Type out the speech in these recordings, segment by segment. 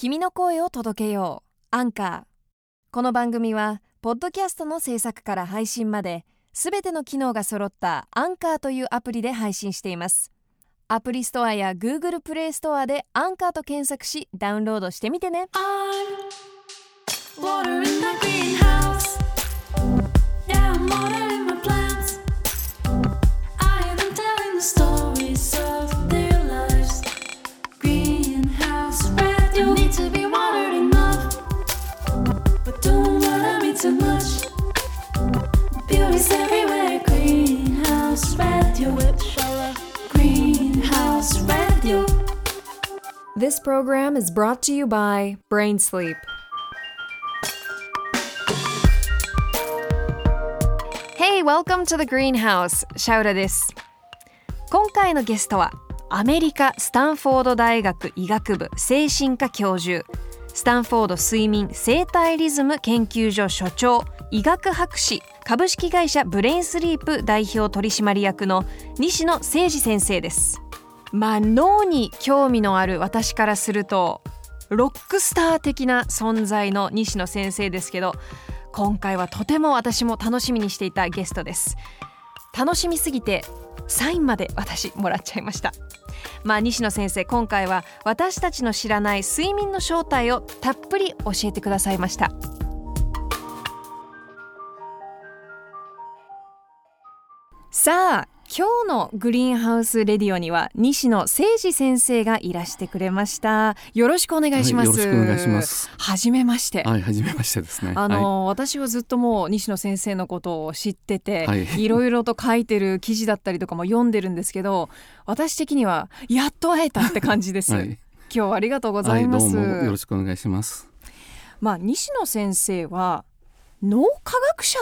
君の声を届けよう。アンカー。この番組はポッドキャストの制作から配信まですべての機能が揃ったアンカーというアプリで配信しています。アプリストアや Google プレイストアでアンカーと検索しダウンロードしてみてね。This program is brought to you by Brain Sleep Hey, welcome to the greenhouse. シャウラです。今回のゲストはアメリカスタンフォード大学医学部精神科教授、スタンフォード睡眠生態リズム研究所所長、医学博士、株式会社ブレインスリープ代表取締役の西野誠二先生です。まあ脳に興味のある私からするとロックスター的な存在の西野先生ですけど今回はとても私も楽しみにしていたゲストです。楽しみすぎてサインまで私もらっちゃいました。まあ西野先生今回は私たちの知らない睡眠の正体をたっぷり教えてくださいました。さあ今日のグリーンハウスレディオには西野誠二先生がいらしてくれました。よろしくお願いします、はいよろしくお願いします。はじめまして、はい、初めましてですね。あの、私はずっともう西野先生のことを知ってて、はい。いろいろと書いてる記事だったりとかも読んでるんですけど私的にはやっと会えたって感じです、はい、はい、今日はありがとうございます、はい、どうもよろしくお願いします。まあ西野先生は脳科学者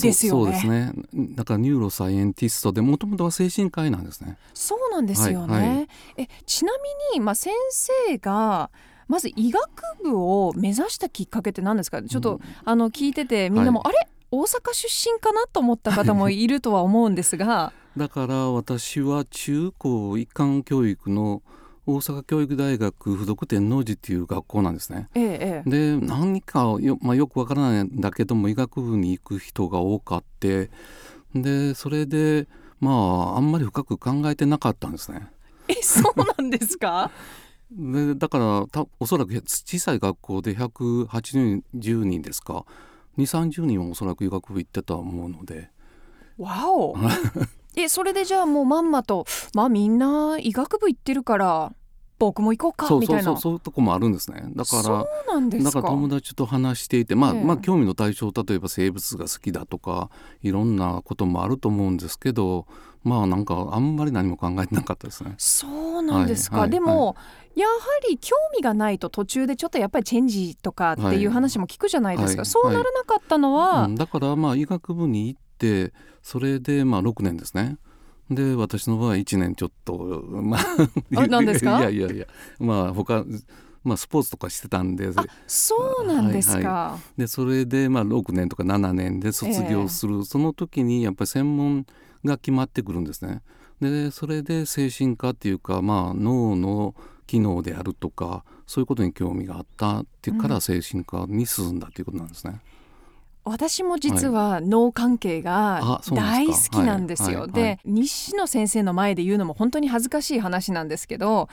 ですよね。そうですね。だから neuroscientist で、もともとは精神科医なんですね。そうなんですよね、はいはい。えちなみに、まあ、先生がまず医学部を目指したきっかけって何ですか？ちょっと、うん。あの聞いててみんなも、あれ？大阪出身かな？と思った方もいるとは思うんですが。だから私は中高一貫教育の大阪教育大学附属天王寺っていう学校なんですね。ええええ。で何かよ,、まあ、よくわからないんだけども医学部に行く人が多かってでそれでまああんまり深く考えてなかったんですね。えそうなんですか？でだからたおそらく小さい学校で180人ですか。2 3 0人はおそらく医学部行ってたと思うので。わお。えそれでじゃあもうまんまとまあみんな医学部行ってるから僕も行こうかみたいなそうそうそういうとこもあるんですね。だからそうなんですか。だから友達と話していてまあ、ええまあ興味の対象例えば生物が好きだとかいろんなこともあると思うんですけどまあなんかあんまり何も考えてなかったですね。そうなんですか、はいはいでも、やはり興味がないと途中でちょっとやっぱりチェンジとかっていう話も聞くじゃないですか、はいそうならなかったのは、うん、だからまあ医学部に行ってそれでまあ6年ですね。で私の場合1年ちょっとまああ何ですか？いやいやいやまあ他まあスポーツとかしてたんであそうなんですか、はでそれでまあ6年とか7年で卒業する、その時にやっぱり専門が決まってくるんですね。でそれで精神科っていうか、まあ、脳の機能であるとかそういうことに興味があったっていうから精神科に進んだっていうことなんですね。私も実は脳関係が大好きなんですよ。で西野先生の前で言うのも本当に恥ずかしい話なんですけど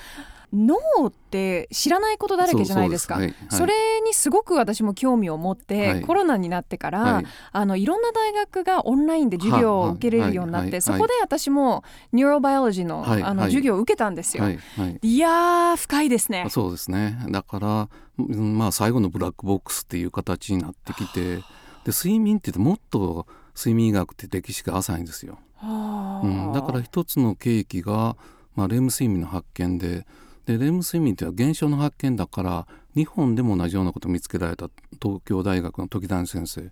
脳って知らないことだらけじゃないですか。はい。はい。それにすごく私も興味を持って、はい。コロナになってから、はい。あのいろんな大学がオンラインで授業を受けれるようになって、そこで私も neurobiology の,、あの授業を受けたんですよ。はい。やー深いですね。そうですね。だからうんまあ最後のブラックボックスっていう形になってきてで睡眠って言うともっと睡眠医学って歴史が浅いんですよ。はあ。うん、だから一つの契機が、まあ、レム睡眠の発見ででレム睡眠っていうのは現象の発見だから日本でも同じようなことを見つけられた東京大学の時谷先生。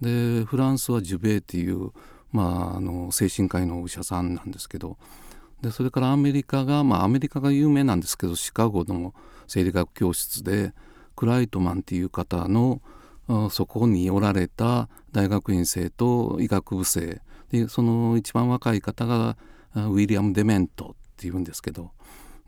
でフランスはジュベーっていう、まあ、あの精神科医のお医者さんなんですけど。でそれからアメリカが、まあ、アメリカが有名なんですけどシカゴの生理学教室でクライトマンっていう方のあそこにおられた大学院生と医学部生。でその一番若い方がウィリアム・デメントっていうんですけど。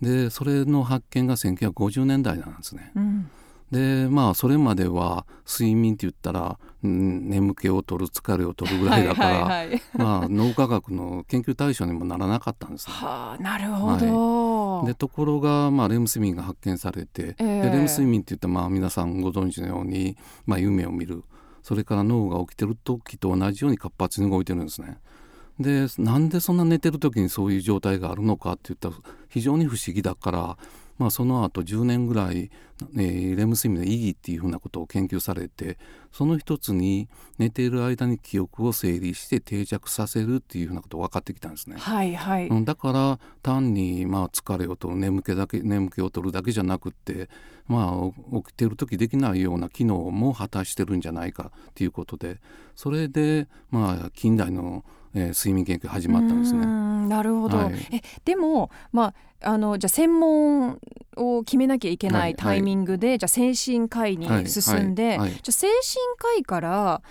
でそれの発見が1950年代なんですね。うん。でまあそれまでは睡眠って言ったら、うん眠気を取る疲れを取るぐらいだから、はいはいはい。まあ脳科学の研究対象にもならなかったんですね。はあなるほど、でところが、まあ、レム睡眠が発見されて、ええ。でレム睡眠って言ったら、まあ、皆さんご存知のように、まあ、夢を見る。それから脳が起きてる時と同じように活発に動いてるんですね。でなんでそんな寝てる時にそういう状態があるのかって言ったら非常に不思議だから、まあ、その後10年ぐらい、えーレム睡眠の意義っていうふうなことを研究されてその一つに寝ている間に記憶を整理して定着させるっていうふうなことが分かってきたんですね。はいはい、うんだから単にまあ疲れを取る眠気だけ眠気を取るだけじゃなくってまあお起きてる時できないような機能も果たしてるんじゃないかっていうことでそれでまあ近代の、えー睡眠研究始まったんですね。んなるほど、はい。えでもまああのじゃあ専門を決めなきゃいけなはいい。タイミングで、じゃあ精神科医に進んで、はいはい。はいじゃあ精神科医から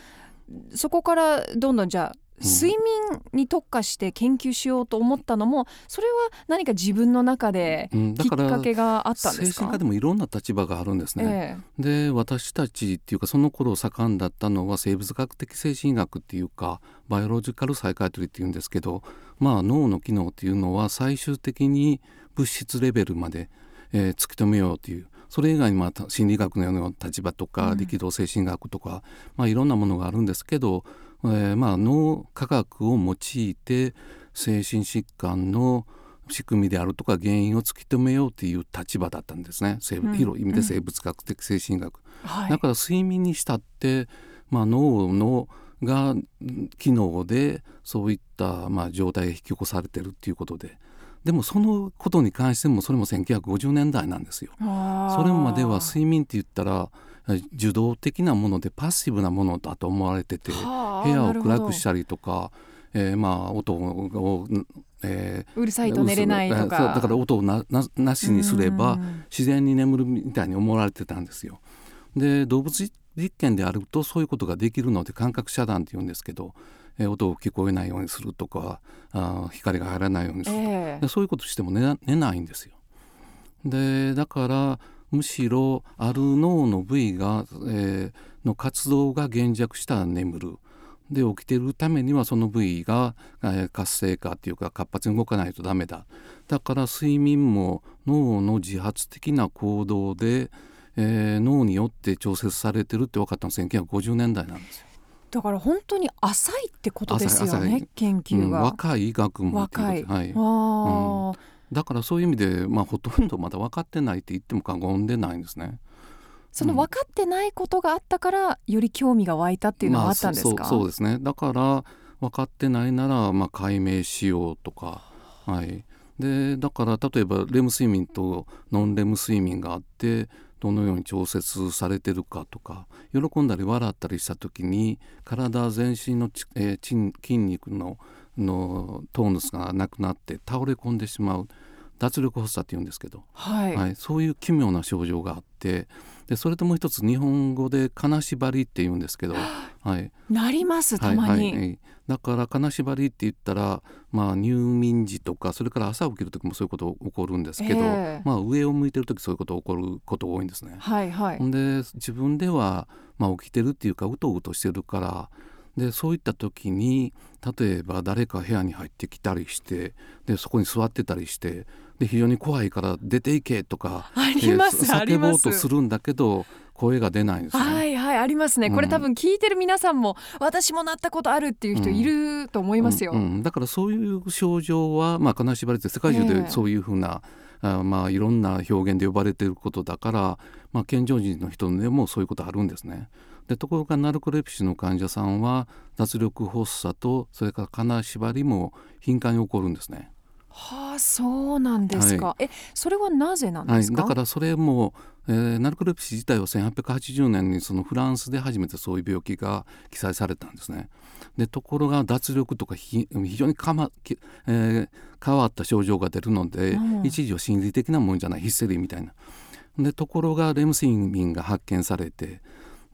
そこからどんどんじゃあ睡眠に特化して研究しようと思ったのもそれは何か自分の中できっかけがあったんですか？精神科でもいろんな立場があるんですね。えで私たちっていうかその頃盛んだったのは生物学的精神医学っていうかバイオロジカルサイカイトリーっていうんですけどまあ脳の機能っていうのは最終的に物質レベルまで、えー突き止めようというそれ以外にまた心理学のような立場とか、うん。力道精神学とか、まあ、いろんなものがあるんですけど、えーまあ、脳科学を用いて精神疾患の仕組みであるとか原因を突き止めようという立場だったんですね。生物うん。広い意味で生物学的精神学、えはい。だから睡眠にしたって、まあ、脳のがん機能でそういった、まあ、状態が引き起こされてるっていうことで。でもそのことに関してもそれも1950年代なんですよ。それまでは睡眠って言ったらえ受動的なものでパッシブなものだと思われててはあ部屋を暗くしたりとか、えーまあ音を、えーうるさいと寝れないとか。だから音をなななしにすればうん。自然に眠るみたいに思われてたんですよ。で動物実験であるとそういうことができるので感覚遮断って言うんですけど、えー音を聞こえないようにするとかあー光が入らないようにするとか、ええ。でそういうことしても寝な寝ないんですよ。でだからむしろある脳の部位が、えーの活動が減弱したら眠る。で起きてるためにはその部位が、えー活性化っていうか活発に動かないとダメだ。だから睡眠も脳の自発的な行動で、えー脳によって調節されてるって分かったのは1950年代なんですよ。だから本当に浅いってことですよね研究が、若い学問っていう若い、ことではい、ああだからそういう意味で、まあ、ほとんどまだ分かってないって言っても過言でないんですね。その分かってないことがあったからより興味が湧いたっていうのはあったんですか、まあ、そうそうですね。だから分かってないなら、まあ、解明しようとか、はい、でだから例えばレム睡眠とノンレム睡眠があってどのように調節されてるかとか喜んだり笑ったりした時に体全身のち、えー筋筋肉ののトーヌスがなくなって倒れ込んでしまう脱力発作っていうんですけど、はい、はい、そういう奇妙な症状があって。でそれともう一つ日本語で金縛りって言うんですけど、はい。なりますたはいまに、はいはいだから金縛りって言ったら、まあ、入眠時とかそれから朝起きる時もそういうこと起こるんですけど、ええ。まあ、上を向いてる時そういうこと起こることが多いんですね。はいはい。で自分では、まあ、起きてるっていうかうとうとしてるからでそういった時に例えば誰か部屋に入ってきたりしてでそこに座ってたりしてで非常に怖いから出ていけとかあります叫ぼうとするんだけど声が出ないんですね。はいはいありますね、うん。これ多分聞いてる皆さんも私もなったことあるっていう人いると思いますよ、うんうん。だからそういう症状は、まあ、金縛りって世界中ええ。でそういうふうな、あまあ、いろんな表現で呼ばれていることだから、まあ、健常人の人でもそういうことあるんですね。でところがナルコレプシーの患者さんは脱力発作とそれから金縛りも頻繁に起こるんですね。はあそうなんですか、えそれはなぜなんはい、ですか、だからそれも、えーナルコレプシー自体は1880年にそのフランスで初めてそういう病気が記載されたんですね。でところが脱力とかひ非常にか、まきえー変わった症状が出るので、うん一時は心理的なもんじゃないヒステリーみたいな。でところがレム睡眠が発見されて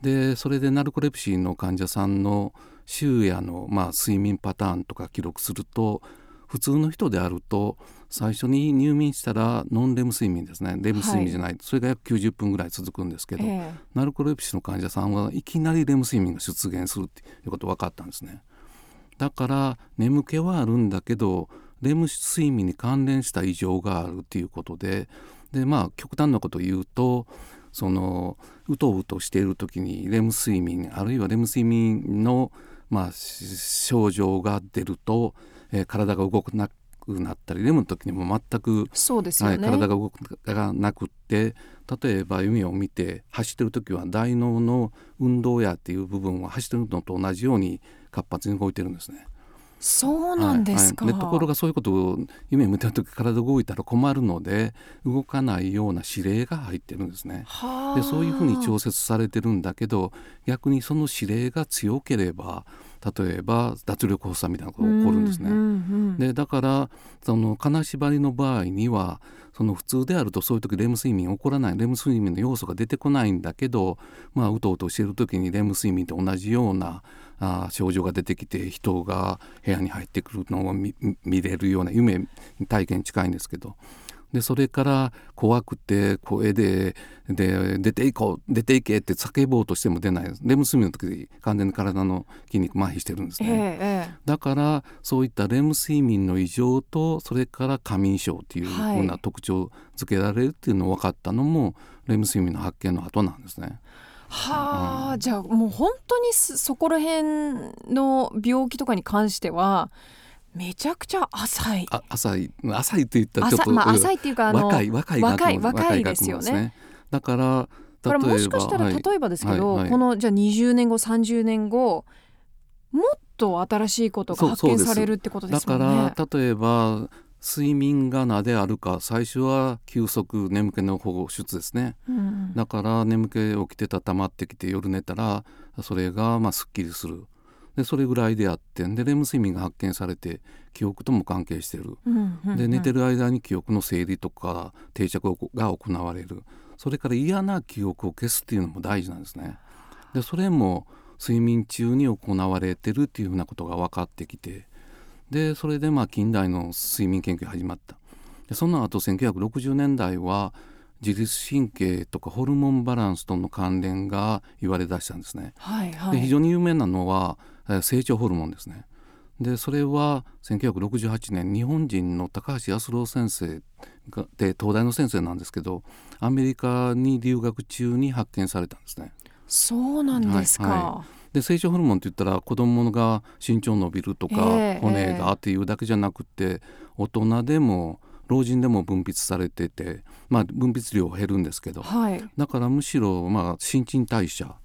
でそれでナルコレプシーの患者さんの昼夜の、まあ、睡眠パターンとか記録すると普通の人であると最初に入眠したらノンレム睡眠ですね。レム睡眠じゃない、それが約90分ぐらい続くんですけど、えナルコレプシーの患者さんはいきなりレム睡眠が出現するっていうこと分かったんですね。だから眠気はあるんだけどレム睡眠に関連した異常があるっていうことででまあ極端なことを言うとそのうとうとしている時にレム睡眠あるいはレム睡眠の、まあ、し症状が出ると、えー体が動かなくなったりレムの時にも全くそうですはい、体が動くがなくって例えば夢を見て走ってる時は大脳の運動やっていう部分は走ってるのと同じように活発に動いてるんですね。そうなんですか、はいはいでところがそういうことを夢を見てる時体動いたら困るので動かないような指令が入ってるんですね。はあでそういうふうに調節されてるんだけど逆にその指令が強ければ例えば脱力発作みたいなことが起こるんですね。うんうんうんでだからその金縛りの場合にはその普通であるとそういう時レム睡眠起こらないレム睡眠の要素が出てこないんだけどまあうとうとしている時にレム睡眠と同じようなあー症状が出てきて人が部屋に入ってくるのを見見れるような夢体験に近いんですけどでそれから怖くて声でで出ていこう出ていけって叫ぼうとしても出ないレム睡眠の時完全に体の筋肉麻痺してるんですえね。ええだからそういったレム睡眠の異常とそれから過眠症っていうはいふうな特徴付けられるっていうのを分かったのも、レム睡眠の発見の後なんですね。はあ、じゃあもう本当にそそこら辺の病気とかに関してはめちゃくちゃ浅い。あ浅い。浅いって言ったらちょっと、浅まあ浅いっていうかあの若い若い若い若いですよね。若学問だからもしかしたらはい。例えばですけど、はいはい。このじゃあ20年後30年後もっと新しいことが発見されるってことでだかすもんね。ら例えば睡眠が何であるか最初は休息眠気の保護出ですね。うん。だから眠気起きてた溜まってきて夜寝たらそれがまあすっきりする。でそれぐらいであってでレム睡眠が発見されて記憶とも関係してる。うんうんで寝てるる間に記憶の整理とか定着が行われる。それから嫌な記憶を消すっていうのも大事なんですね。でそれも睡眠中に行われてるっていうふうなことが分かってきてでそれでまあ近代の睡眠研究が始まったでその後1960年代は自律神経とかホルモンバランスとの関連が言われ出したんですね。はいはで非い。常に有名なのはえー成長ホルモンですね。でそれは1968年日本人の高橋康郎先生がで東大の先生なんですけどアメリカに留学中に発見されたんですね。そうなんですか。はで成長ホルモンって言ったら子供が身長伸びるとか、ええ骨がっていうだけじゃなくて大人でも老人でも分泌されてて、まあ、分泌量は減るんですけどはい。だからむしろまあ新陳代謝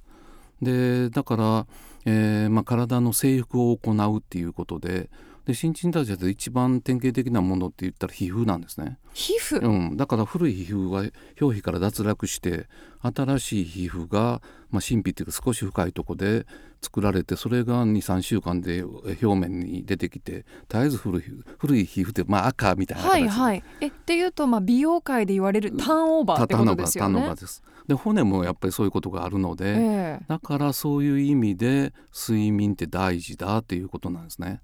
でだから、えーまあ、体の制服を行うっていうことでで新陳代謝で一番典型的なものって言ったら皮膚なんですね、皮膚？うん、だから古い皮膚は表皮から脱落して新しい皮膚が、まあ、神秘っていうか少し深いとこで作られてそれが23週間で表面に出てきて絶えず古い古い皮膚って、まあ、赤みたいな形はいはい。えっていうとまあ美容界で言われるターンオーバーってことですよねターンオーバー。ですで骨もやっぱりそういうことがあるので、ええだからそういう意味で睡眠って大事だっていうことなんですね。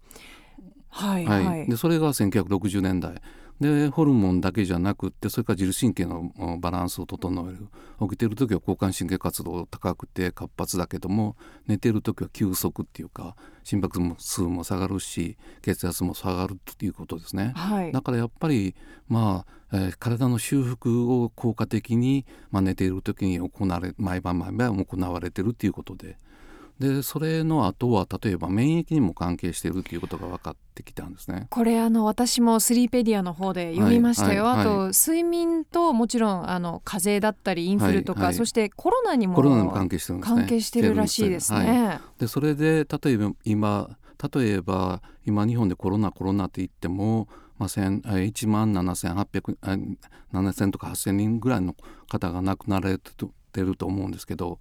はいはいはい。でそれが1960年代でホルモンだけじゃなくってそれから自律神経のうんバランスを整える起きてる時は交感神経活動高くて活発だけども寝てる時は休息っていうか心拍数も下がるし血圧も下がるっていうことですね。はい。だからやっぱりまあ、えー体の修復を効果的に、まあ、寝ている時に行われ毎晩毎晩行われてるっていうことででそれの後は例えば免疫にも関係しているっていうことが分かってきたんですね。これあの私もスリーペディアの方で読みましたよ、はいはいあと睡眠ともちろんあの風邪だったりインフルとか、はいはいそしてコロナにもコロナにも関係してるんですね。関係してるらしいですね。はいでそれで例えば今例えば今日本でコロナコロナって言っても、まあ、千えー1万7800あ7000とか8000人ぐらいの方が亡くなられてると思うんですけど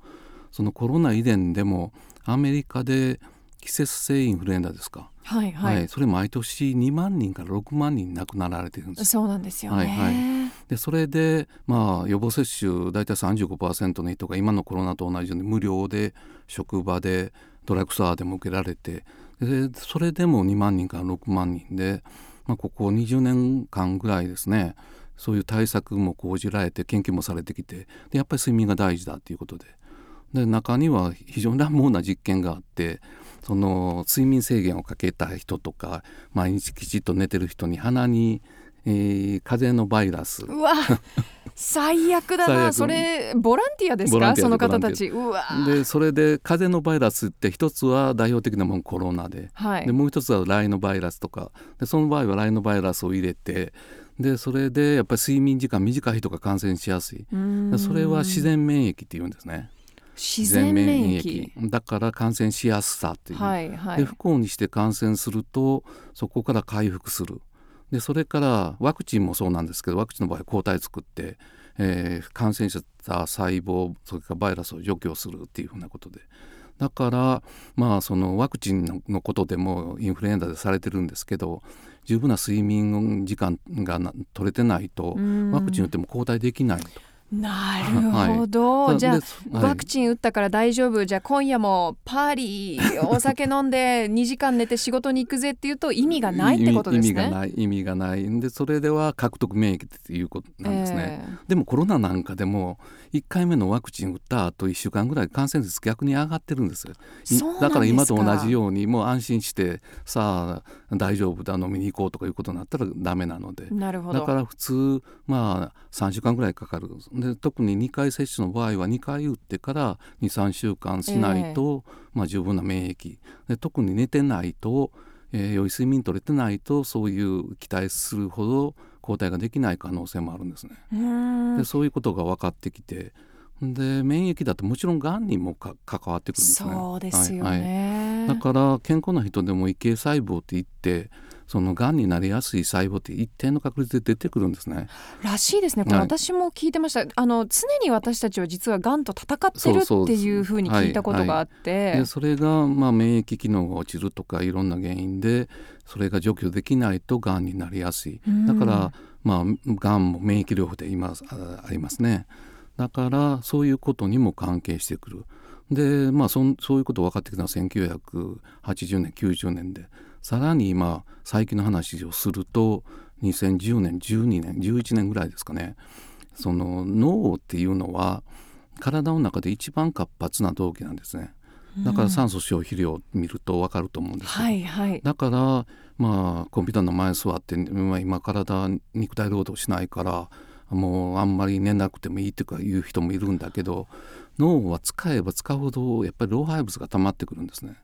そのコロナ以前でもアメリカで季節性インフルエンザですか、はいはい、それ毎年2万人から6万人亡くなられてるんです。そうなんですよね。はいはでそれで、まあ、予防接種大体35%の人が今のコロナと同じように無料で職場でドラッグストアでも受けられてでそれでも2万人から6万人でまあ、ここ20年間ぐらいですねそういう対策も講じられて研究もされてきてでやっぱり睡眠が大事だということでで中には非常に乱暴な実験があってその睡眠制限をかけた人とか毎日きちっと寝てる人に鼻に、えー風邪のバイラス。うわ最悪だな。それボランティアですか？その方たち。うわ。でそれで風邪のバイラスって一つは代表的なもんコロナで。はい。でもう一つはライノバイラスとか。でその場合はライノバイラスを入れて。でそれでやっぱり睡眠時間短い人が感染しやすい。でそれは自然免疫っていうんですね自然免疫。だから感染しやすさっていう、はいはい。で不幸にして感染するとそこから回復する。でそれからワクチンもそうなんですけどワクチンの場合抗体作って、えー感染した細胞それからバイラスを除去するっていうふうなことで。だからまあそのワクチンののことでもインフルエンザでされてるんですけど十分な睡眠時間がな取れてないとうん。ワクチン打っても抗体できないと。なるほど、はい。じゃあワクチン打ったから大丈夫。じゃあ今夜もパーリーお酒飲んで2時間寝て仕事に行くぜっていうと意味がないってことですね。意味がない意味がない。んでそれでは獲得免疫っていうことなんですね。えでもコロナなんかでも1回目のワクチン打った後1週間ぐらい感染率逆に上がってるんです。よいそうなんですか。だから今と同じようにもう安心してさあ大丈夫だ飲みに行こうとかいうことになったらダメなので。えなるほど。だから普通まあ3週間ぐらいかかる。で特に2回接種の場合は2回打ってから23週間しないと、まあ、十分な免疫で特に寝てないと、えー良い睡眠取れてないとそういう期待するほど抗体ができない可能性もあるんですね。でそういうことが分かってきてで免疫だともちろんがんにもか関わってくるんですね。そうですよはいはいね。だから健康な人でも異形細胞って言ってそのがんになりやすい細胞って一定の確率で出てくるんですね。らしいですね。これはい私も聞いてました。あの常に私たちは実はがんと戦ってるっていうふうに聞いたことがあってで、それがまあ免疫機能が落ちるとかいろんな原因でそれが除去できないとがんになりやすい。うんだからまあがんも免疫療法で今あありますね。だからそういうことにも関係してくる。でまあそんそういうこと分かってきたのは1980年90年でさらに今最近の話をすると2010年12年11年ぐらいですかねその脳っていうのは体の中で一番活発な動機なんですね。だから酸素消費量を見ると分かると思うんですけど、はいはい。だからまあコンピューターの前に座って、まあ、今体肉体労働しないからもうあんまり寝なくてもいいとかいう人もいるんだけど脳は使えば使うほどやっぱり老廃物が溜まってくるんですね。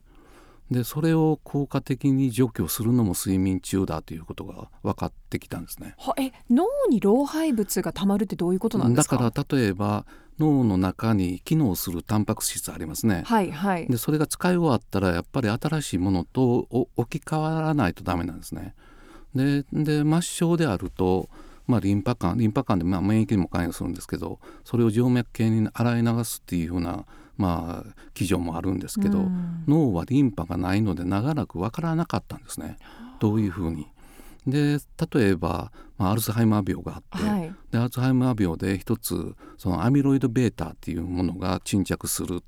でそれを効果的に除去するのも睡眠中だということが分かってきたんですね。はえ脳に老廃物がたまるってどういうことなんですか？だから例えば脳の中に機能するタンパク質ありますね。はいはい。でそれが使い終わったらやっぱり新しいものとお置き換わらないとダメなんですね。でで末梢であると、まあ、リンパ管リンパ管でまあ免疫にも関与するんですけどそれを静脈系に洗い流すっていうふうな、まあ、基準もあるんですけど、うん。脳はリンパがないので長らく分からなかったんですね。どういうふうに。で例えば、まあ、アルツハイマー病があって、はい。でアルツハイマー病で一つそのアミロイド β っていうものが沈着する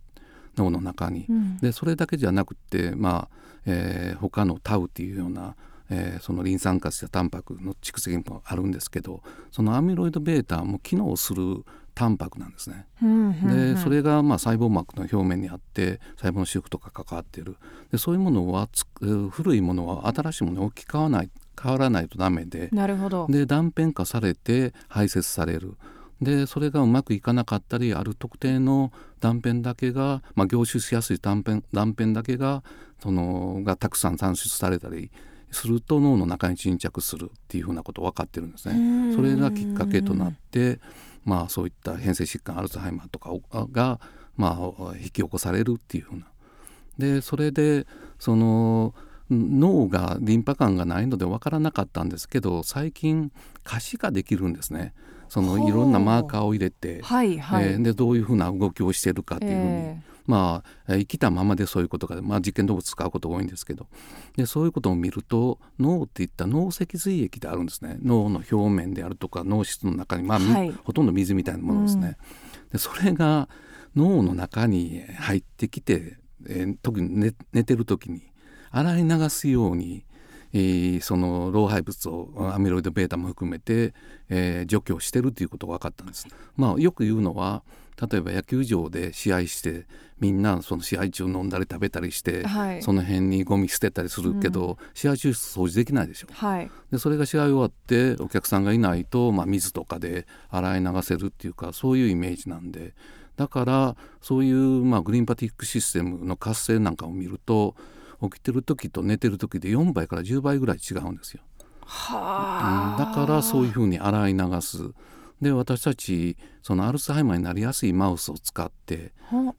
脳の中に、うん。でそれだけじゃなくて、まあえー他のタウっていうような、えーそのリン酸化したタンパクの蓄積もあるんですけどそのアミロイド β も機能するタンパクなんですね。うんうんうんでそれがまあ細胞膜の表面にあって細胞の修復とか関わっているでそういうものは古いものは新しいものに置き換わらない変わらないとダメでなるほど。で断片化されて排泄されるでそれがうまくいかなかったりある特定の断片だけが、まあ、凝集しやすい断片断片だけがそのがたくさん産出されたりすると脳の中に沈着するっていうふうなこと分かってるんですね。それがきっかけとなって、まあ、そういった変性疾患アルツハイマーとかが、まあ、引き起こされるっていうふうな。でそれでその脳がリンパ管がないので分からなかったんですけど最近可視化できるんですね。そのいろんなマーカーを入れて、はいはい。えーでどういうふうな動きをしているかっていうふうに、えまあえー生きたままでそういうことが、まあ、実験動物使うことが多いんですけどでそういうことを見ると脳っていった脳脊髄液であるんですね脳の表面であるとか脳室の中に、まあみはいほとんど水みたいなものですね。でそれが脳の中に入ってきて、えー特に寝寝てる時に洗い流すようにえーその老廃物をアミロイド β も含めて、えー除去してるということが分かったんです。まあ、よく言うのは例えば野球場で試合してみんなその試合中飲んだり食べたりして、はいその辺にゴミ捨てたりするけど、試合中掃除できないでしょ。はいでそれが試合終わってお客さんがいないと、まあ、水とかで洗い流せるっていうかそういうイメージなんでだからそういう、まあ、グリーンパティックシステムの活性なんかを見ると起きてる時と寝てる時で4倍から10倍ぐらい違うんですよ。はうんだからそういうふうに洗い流す。で私たちそのアルツハイマーになりやすいマウスを使って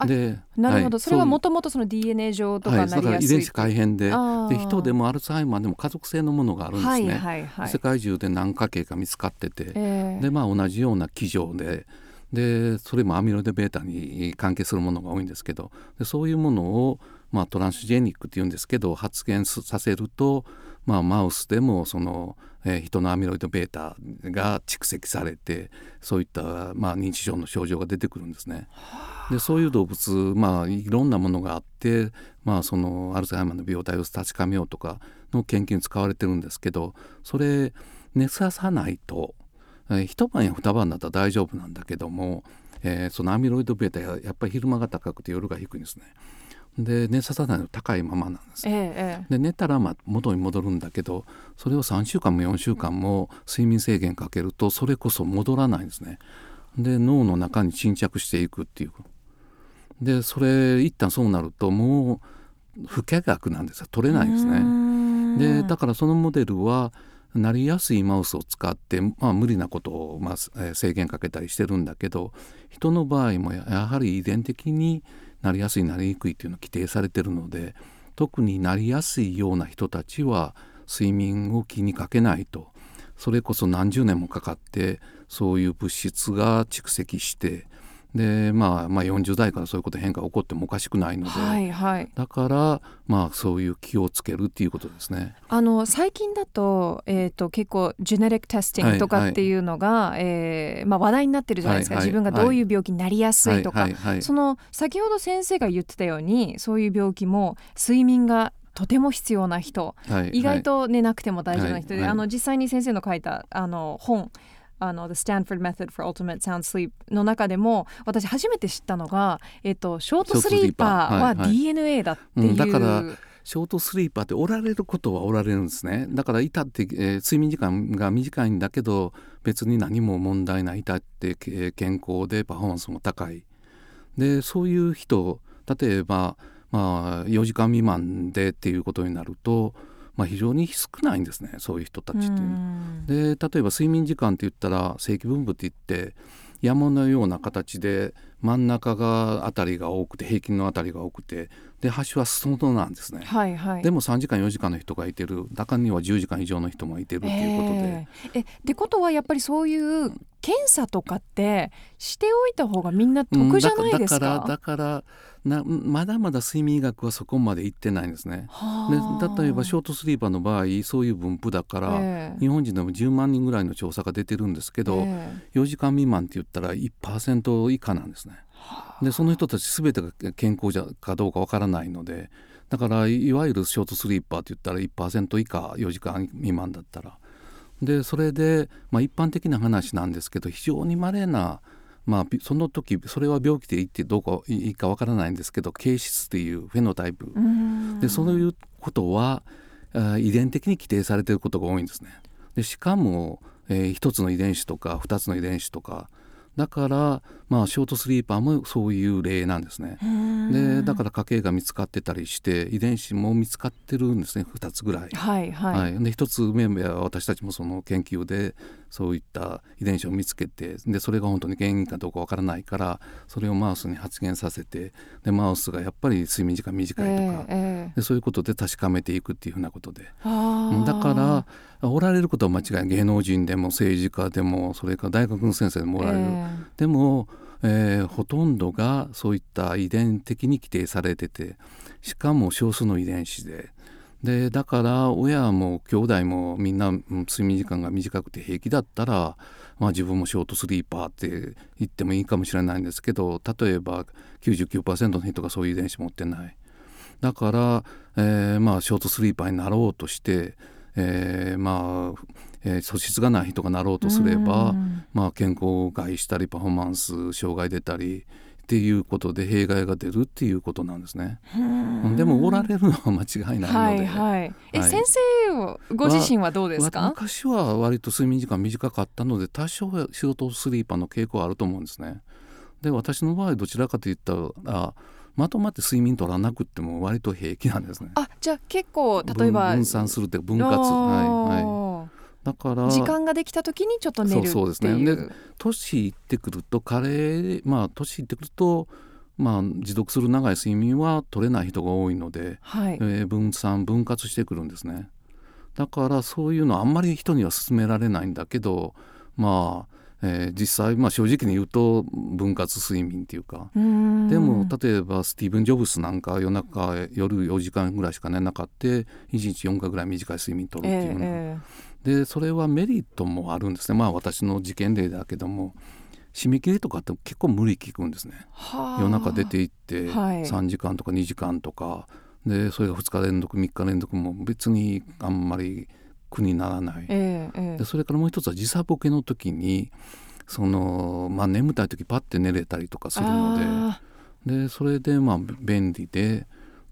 でなるほど、はいそれはもともとその DNA 上とはい、だからかなりやすい、遺伝子改変で。で人でもアルツハイマーでも家族性のものがあるんですはいね。はいはい。世界中で何家系か見つかってて、ええ。でまあ同じような基準で。でそれもアミロイド β に関係するものが多いんですけど。でそういうものを、まあ、トランスジェニックっていうんですけど発現すさせると、まあ、マウスでもその、えー人のアミロイド β が蓄積されてそういった、まあ、認知症の症状が出てくるんですね。でそういう動物、まあ、いろんなものがあって、まあ、そのアルツハイマーの病態を確かめようとかの研究に使われてるんですけどそれ寝ささないと、えー一晩や二晩だったら大丈夫なんだけども、えーそのアミロイド β ややっぱり昼間が高くて夜が低いんですね。で寝ささないと高いままなんです。えええで寝たらまあ元に戻るんだけどそれを3週間も4週間も睡眠制限かけるとそれこそ戻らないんですね。で脳の中に沈着していくっていう。でそれ一旦そうなるともう不可逆なんですよ。取れないんですね。でだからそのモデルはなりやすいマウスを使って、まあ、無理なことを、まあ、えー制限かけたりしてるんだけど人の場合もややはり遺伝的になりやすいなりにくいっていうのを規定されてるので特になりやすいような人たちは睡眠を気にかけないと。それこそ何十年もかかってそういう物質が蓄積してで、まあ、まあ40代からそういうこと変化が起こってもおかしくないので、はいはい。だから、まあ、そういう気をつけるっていうことですね。あの最近だと,、えー、と結構ジェネリックテスティングとかっていうのが、えーまあ、話題になってるじゃないですか、はいはい。自分がどういう病気になりやすいとか、はいはいはいその先ほど先生が言ってたようにそういう病気も睡眠がとても必要な人。はい。意外と寝なくても大丈夫な人で、はいはい。あの実際に先生の書いたあの本あの The Stanford Method for Ultimate Sound Sleep の中でも私初めて知ったのが、えっと、ショートスリーパー。は DNA だっていう、うんだからショートスリーパーっておられることはおられるんですね。だからいたって、えー睡眠時間が短いんだけど別に何も問題ないいたって、えー健康でパフォーマンスも高い。でそういう人例えば、まあ、4時間未満でっていうことになると、まあ、非常に少ないんですねそういう人たちっていうの。は。うん。で例えば睡眠時間って言ったら正規分布って言って山のような形で真ん中があたりが多くて平均のあたりが多くてで端は裾野なんですね。はいはい。でも3時間4時間の人がいてる。中には10時間以上の人もいてるっていうことで、えー。えってことはやっぱりそういう検査とかってしておいた方がみんな得じゃないですか、うんだからだからなまだまだ睡眠医学はそこまで行ってないんですね。で例えばショートスリーパーの場合そういう分布だから、ええ日本人でも10万人ぐらいの調査が出てるんですけど、え4時間未満って言ったら1%以下なんですね。でその人たち全てが健康じゃかどうかわからないのでだからいわゆるショートスリーパーって言ったら1%以下4時間未満だったら。でそれで、まあ、一般的な話なんですけど非常に稀な、まあ、びその時それは病気で言ってどうかいいかわからないんですけど形質っていうフェノタイプ。でそういうことは遺伝的に規定されていることが多いんですね。でしかも、えー、1つの遺伝子とか2つの遺伝子とか。だから、まあ、ショートスリーパーもそういう例なんですね。でだから家系が見つかってたりして遺伝子も見つかってるんですね。2つぐらい。はいはい、はい、で1つ目は私たちもその研究でそういった遺伝子を見つけてでそれが本当に原因かどうかわからないからそれをマウスに発現させてでマウスがやっぱり睡眠時間短いとか、ええええ。でそういうことで確かめていくっていうふうなことで。だからおられることは間違い芸能人でも政治家でもそれから大学の先生でもおられる、え。でも、えーほとんどがそういった遺伝的に規定されててしかも少数の遺伝子ででだから親も兄弟もみんな睡眠時間が短くて平気だったら、まあ、自分もショートスリーパーって言ってもいいかもしれないんですけど例えば99%の人がそういう遺伝子持ってない。だから、えーまあ、ショートスリーパーになろうとして、えーまあ、えー素質がない人がなろうとすれば、うんまあ、健康を害したりパフォーマンス障害出たりっていうことで弊害が出るっていうことなんですね。でもおられるのは間違いないので、はいはい。え、はい先生ご自身はどうですわか？昔は割と睡眠時間短かったので多少は仕事スリーパーの傾向はあると思うんですね。で私の場合どちらかといったらまとまって睡眠取らなくっても割と平気なんですね。あ、じゃあ結構例えば分分散するって分割はいはい。だから時間ができた時にちょっと寝るっていう。そうですね。で年いってくると加齢まあ年いってくるとまあ持続する長い睡眠は取れない人が多いので、はい。えー分散分割してくるんですね。だからそういうのあんまり人には勧められないんだけどまあ、えー実際、まあ、正直に言うと分割睡眠っていうか。でも例えばスティーブン・ジョブスなんか夜中夜4時間ぐらいしか寝なかった1日4回ぐらい短い睡眠とるっていうの、えでそれはメリットもあるんですね。まあ私の事件例だけども。締め切りとかって結構無理聞くんですね。えはあ。夜中出て行ってはい。3時間とか2時間とか。でそれが2日連続3日連続も別にあんまり苦にならない。ええええ。でそれからもう一つは時差ボケの時にその、まあ、眠たい時パッて寝れたりとかするので。あでそれでまあ便利で。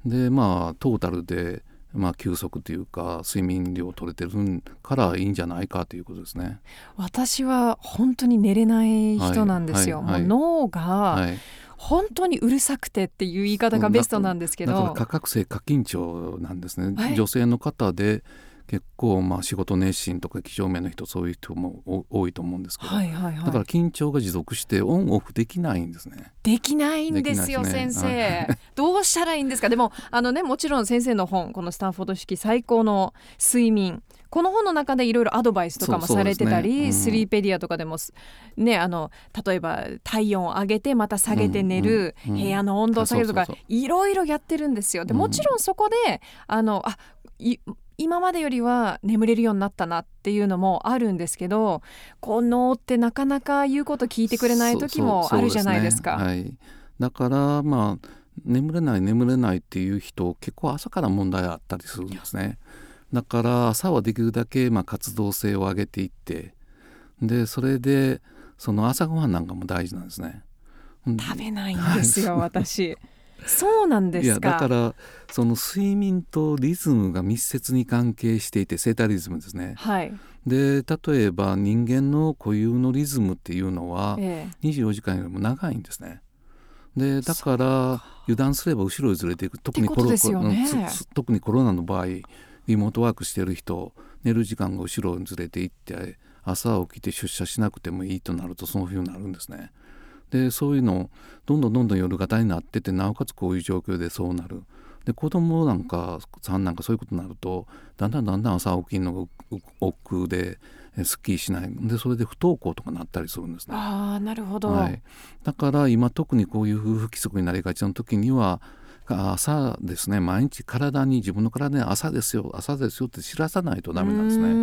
でまあトータルでまあ休息というか睡眠量取れてるからいいんじゃないかということですね。ー私は本当に寝れない人なんですよ。はいはい脳がはい、本当にうるさくてっていう言い方がベストなんですけど。だから過覚性過緊張なんですね、はい女性の方で結構まあ仕事熱心とか几帳面の人そういう人もお多いと思うんですけど、はいはいはい。だから緊張が持続してオンオフできないんですね。できないんですよできない先ですね。生、どうしたらいいんですか？でもあのねもちろん先生の本このスタンフォード式最高の睡眠。この本の中でいろいろアドバイスとかもされてたり、ね。うん。スリーペディアとかでもすねあの例えば体温を上げてまた下げて寝る、うんうんうん。部屋の温度を下げるとかいろいろやってるんですよ。でうんもちろんそこであのあい今までよりは眠れるようになったなっていうのもあるんですけどこう脳ってなかなか言うこと聞いてくれない時もあるじゃないですか。そうねはい、だからまあ眠れない眠れないっていう人結構朝から問題あったりするんですね。だから朝はできるだけまあ活動性を上げていってでそれでその朝ごはんなんかも大事なんですね。食べないんですよ、私そうなんですかいやだからその睡眠とリズムが密接に関係していてセータリズムですね。はい、で例えば人間の固有のリズムっていうのはえ24時間よりも長いんですね。でだから油断すれば後ろにずれていく特にコロね特にコロナの場合リモートワークしてる人寝る時間が後ろにずれていって朝起きて出社しなくてもいいとなるとそういうふうになるんですね。でそういうのどんどんどんどん夜型になっててなおかつこういう状況でそうなる。で子供なんかさんなんかそういうことになるとだんだんだんだん朝起きるのがう億劫でえすっきりしないでそれで不登校とかなったりするんですえね。ああなるほど、はい、だから今特にこういう夫婦規則になりがちな時には朝ですね毎日体に自分の体に朝ですよ朝ですよって知らさないとダメなんですね。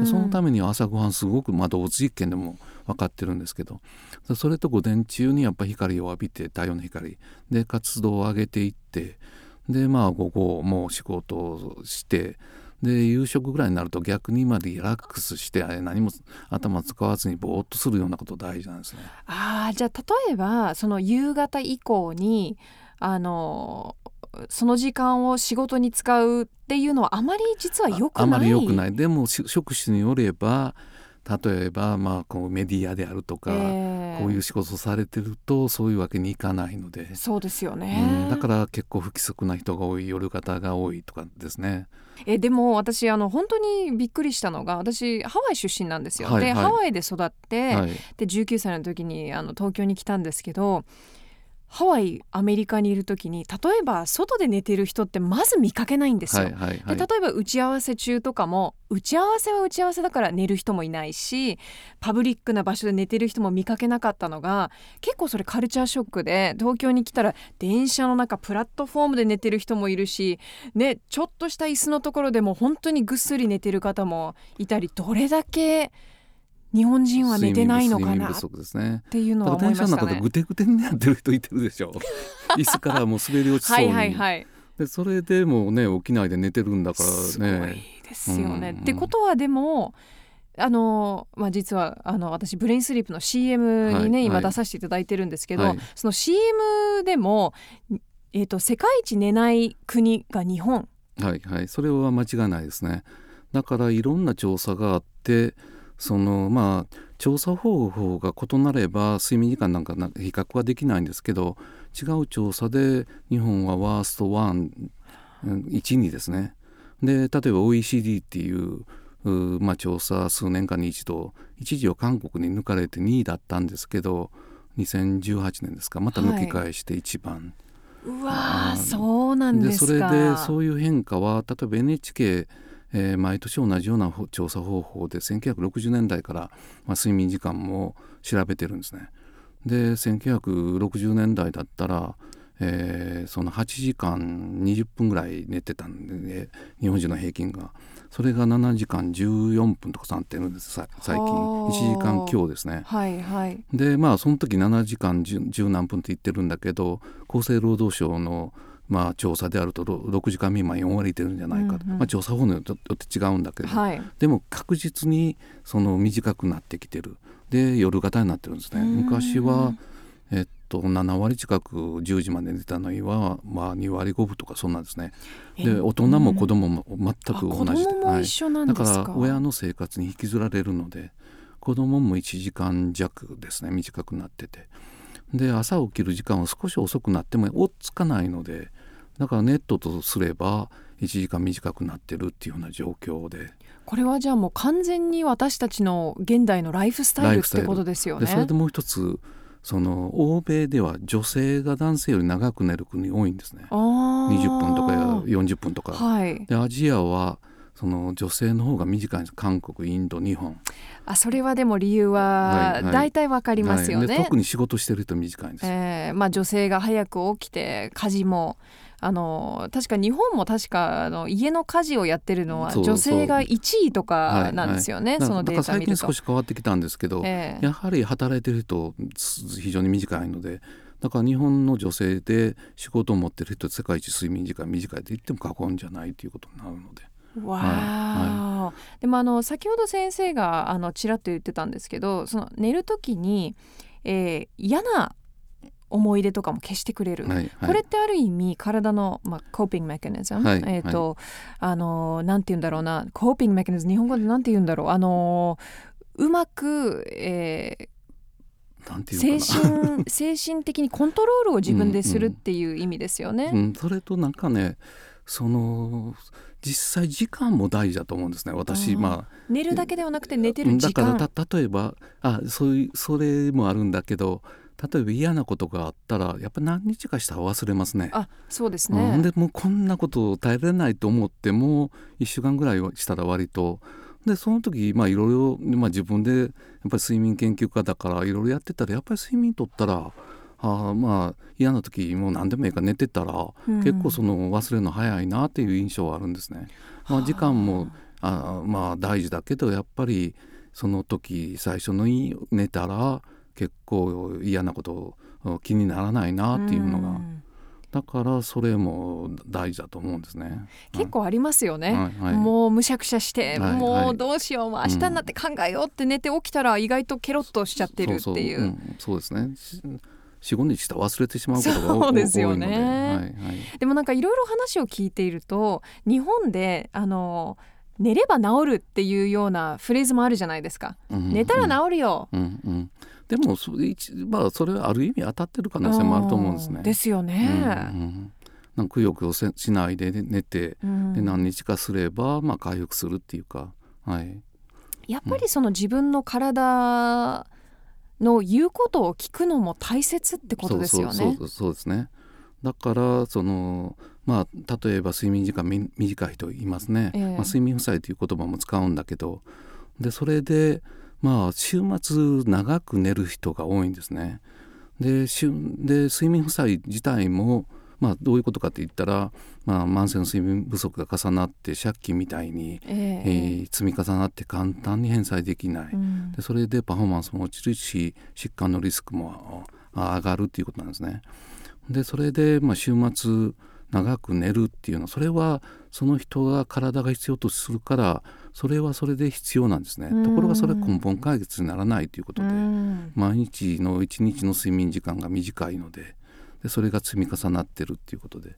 ねそのためには朝ごはんすごく、まあ、動物実験でも分かってるんですけど。それと午前中にやっぱ光を浴びて太陽の光。で活動を上げていって。でまあ午後もう仕事をして。で夕食ぐらいになると逆に今リラックスしてあれ何も頭使わずにぼーっとするようなこと大事なんですね。ああじゃあ例えばその夕方以降にあのその時間を仕事に使うっていうのはあまり実は良くない？ああまり良くない。でもし職種によれば例えばまあこうメディアであるとか、ええ。こういう仕事されてるとそういうわけにいかないので、そうですよね、うん、だから結構不規則な人が多い夜型が多いとかですね。えでも私あの本当にびっくりしたのが私ハワイ出身なんですよ。で、はいはい。ハワイで育って、はい、で19歳の時にあの東京に来たんですけどハワイアメリカにいる時に例えば外で寝てる人ってまず見かけないんですよ。はいはいはいで例えば打ち合わせ中とかも打ち合わせは打ち合わせだから寝る人もいないしパブリックな場所で寝てる人も見かけなかったのが結構それカルチャーショックで東京に来たら電車の中プラットフォームで寝てる人もいるし、ね、ちょっとした椅子のところでも本当にぐっすり寝てる方もいたりどれだけ日本人は寝てないのかな？っ。ていうのは思いましたね電車の中でぐ。てぐてになってる人いてるでしょ椅子からもう滑り落ちそうはに、いはいはい。でそれでもうね起きないで寝てるんだからすごいねですよね。うんってことはでもあの、まあ、実はあの私ブレインスリープの CM にね、はいはい今出させていただいてるんですけど、はいその CM でも、えー、と世界一寝ない国が日本。はいはいそれは間違いないですねだからいろんな調査があってそのまあ調査方法が異なれば睡眠時間なんかな比較はできないんですけど違う調査で日本はワースト1 1にですね。で例えば OECD っていううまあ、調査数年間に一度一時は韓国に抜かれて2位だったんですけど2018年ですかまた抜き返して1番、うわーあーそうなんですそれか。でそういう変化は例えば NHK、えー毎年同じようなほ調査方法で1960年代から、まあ、睡眠時間も調べてるんですね。で1960年代だったら、えーその8時間20分ぐらい寝てたんで、ね、日本人の平均がそれが7時間14分とかなってるんですさ最近はあ1時間強ですね。はいはい。でまあその時7時間 10, 10何分って言ってるんだけど厚生労働省のまあ調査であるとろ6時間未満4割いてるんじゃないかと、うんうん。まあ、調査法によって違うんだけど、はい。でも確実にその短くなってきてる。で夜型になってるんですね。うん。昔はえっと7割近く10時まで寝てたのには、まあ、2割5分とかそんなんですね。でえ大人も子供も全く同じで、はい。だ。から親の生活に引きずられるので子供も1時間弱ですね。短くなってて。で朝起きる時間は少し遅くなっても追っつかないのでだからネットとすれば1時間短くなってるっていうような状況で。これはじゃあもう完全に私たちの現代のライフスタイルってことですよね。でそれでもう一つその欧米では女性が男性より長く寝る国多いんですね。あー。20分とかや40分とか。はい。でアジアはその女性の方が短いんです。韓国インド日本。あそれはでも理由ははいはい。大体わかりますよね。はい。で特に仕事してる人短いんですよ。えーまあ、女性が早く起きて家事もあの確か日本も確かあの家の家事をやってるのは女性が1位とかなんですよね、だそのデータ見ると。近少し変わってきたんですけど、ええ。やはり働いてる人す非常に短いのでだから日本の女性で仕事を持ってる人世界一睡眠時間短いと言っても過言じゃないということになるので。わあ、でもあの先ほど先生があのちらっと言ってたんですけどその寝る時に、えー嫌な思い出とかも消してくれる、はいはい。これってある意味体の、まあ、コーピングメカニズム、はい。えっ、と、あのなんて言うんだろうな。コーピングメカニズム日本語でなんて言うんだろう。あのうまく、えー精神 精神的にコントロールを自分でするっていう意味ですよね。うん、それとなんかねその実際時間も大事だと思うんですね私。まあ寝るだけではなくて寝てる時だから例えばあそういうそれもあるんだけど例えば嫌なことがあったらやっぱ何日かしたら忘れますね。あそうですうんね。でもうこんなことを耐えられないと思っても1週間ぐらいしたら割とでその時まあいろいろ、まあ、自分でやっぱり睡眠研究家だからいろいろやってたらやっぱり睡眠とったらあまあ嫌な時もう何でもいいから寝てたら、うん結構その忘れるの早いなっていう印象はあるんですね。まあ、時間もあまあ大事だけどやっぱりその時最初のい寝たら結構嫌なこと気にならないなっていうのが、ん。だからそれも大事だと思うんですね。結構ありますよね。はい。はい。もうむしゃくしゃして、はい。もはい。うどうしよう、明日になって考えようって寝て起きたら意外とケロッとしちゃってるっていう。そうそう,、ん、そうですね。し45日したら忘れてしまうことが多そうですよね。多い。ので、はい。はい、でもなんかいろいろ話を聞いていると日本であの寝れば治るっていうようなフレーズもあるじゃないですか。うん。寝たら治るよ。うん。うん、でもそれ一まあそれはある意味当たってる可能性もあると思うんですね。うんですよね。うんうんなんかくよくよせしないで寝てうんで何日かすればまあ回復するっていうか、はい、やっぱりその自分の体の言うことを聞くのも大切ってことですよね。そうそうそうそうですね。だからそのまあ例えば睡眠時間み短い人いますね、ええまあ、睡眠負債という言葉も使うんだけどでそれでまあ週末長く寝る人が多いんですね。で週で睡眠負債自体もまあどういうことかって言ったら、まあ、慢性の睡眠不足が重なって借金みたいに、えええー積み重なって簡単に返済できない、うんでそれでパフォーマンスも落ちるし疾患のリスクもあ上がるっていうことなんですね。でそれで、まあ、週末長く寝るっていうのはそれはその人が体が必要とするからそれはそれで必要なんですね。ところがそれは根本解決にならないということで、うん毎日の一日の睡眠時間が短いのででそれが積み重なってるっていうことで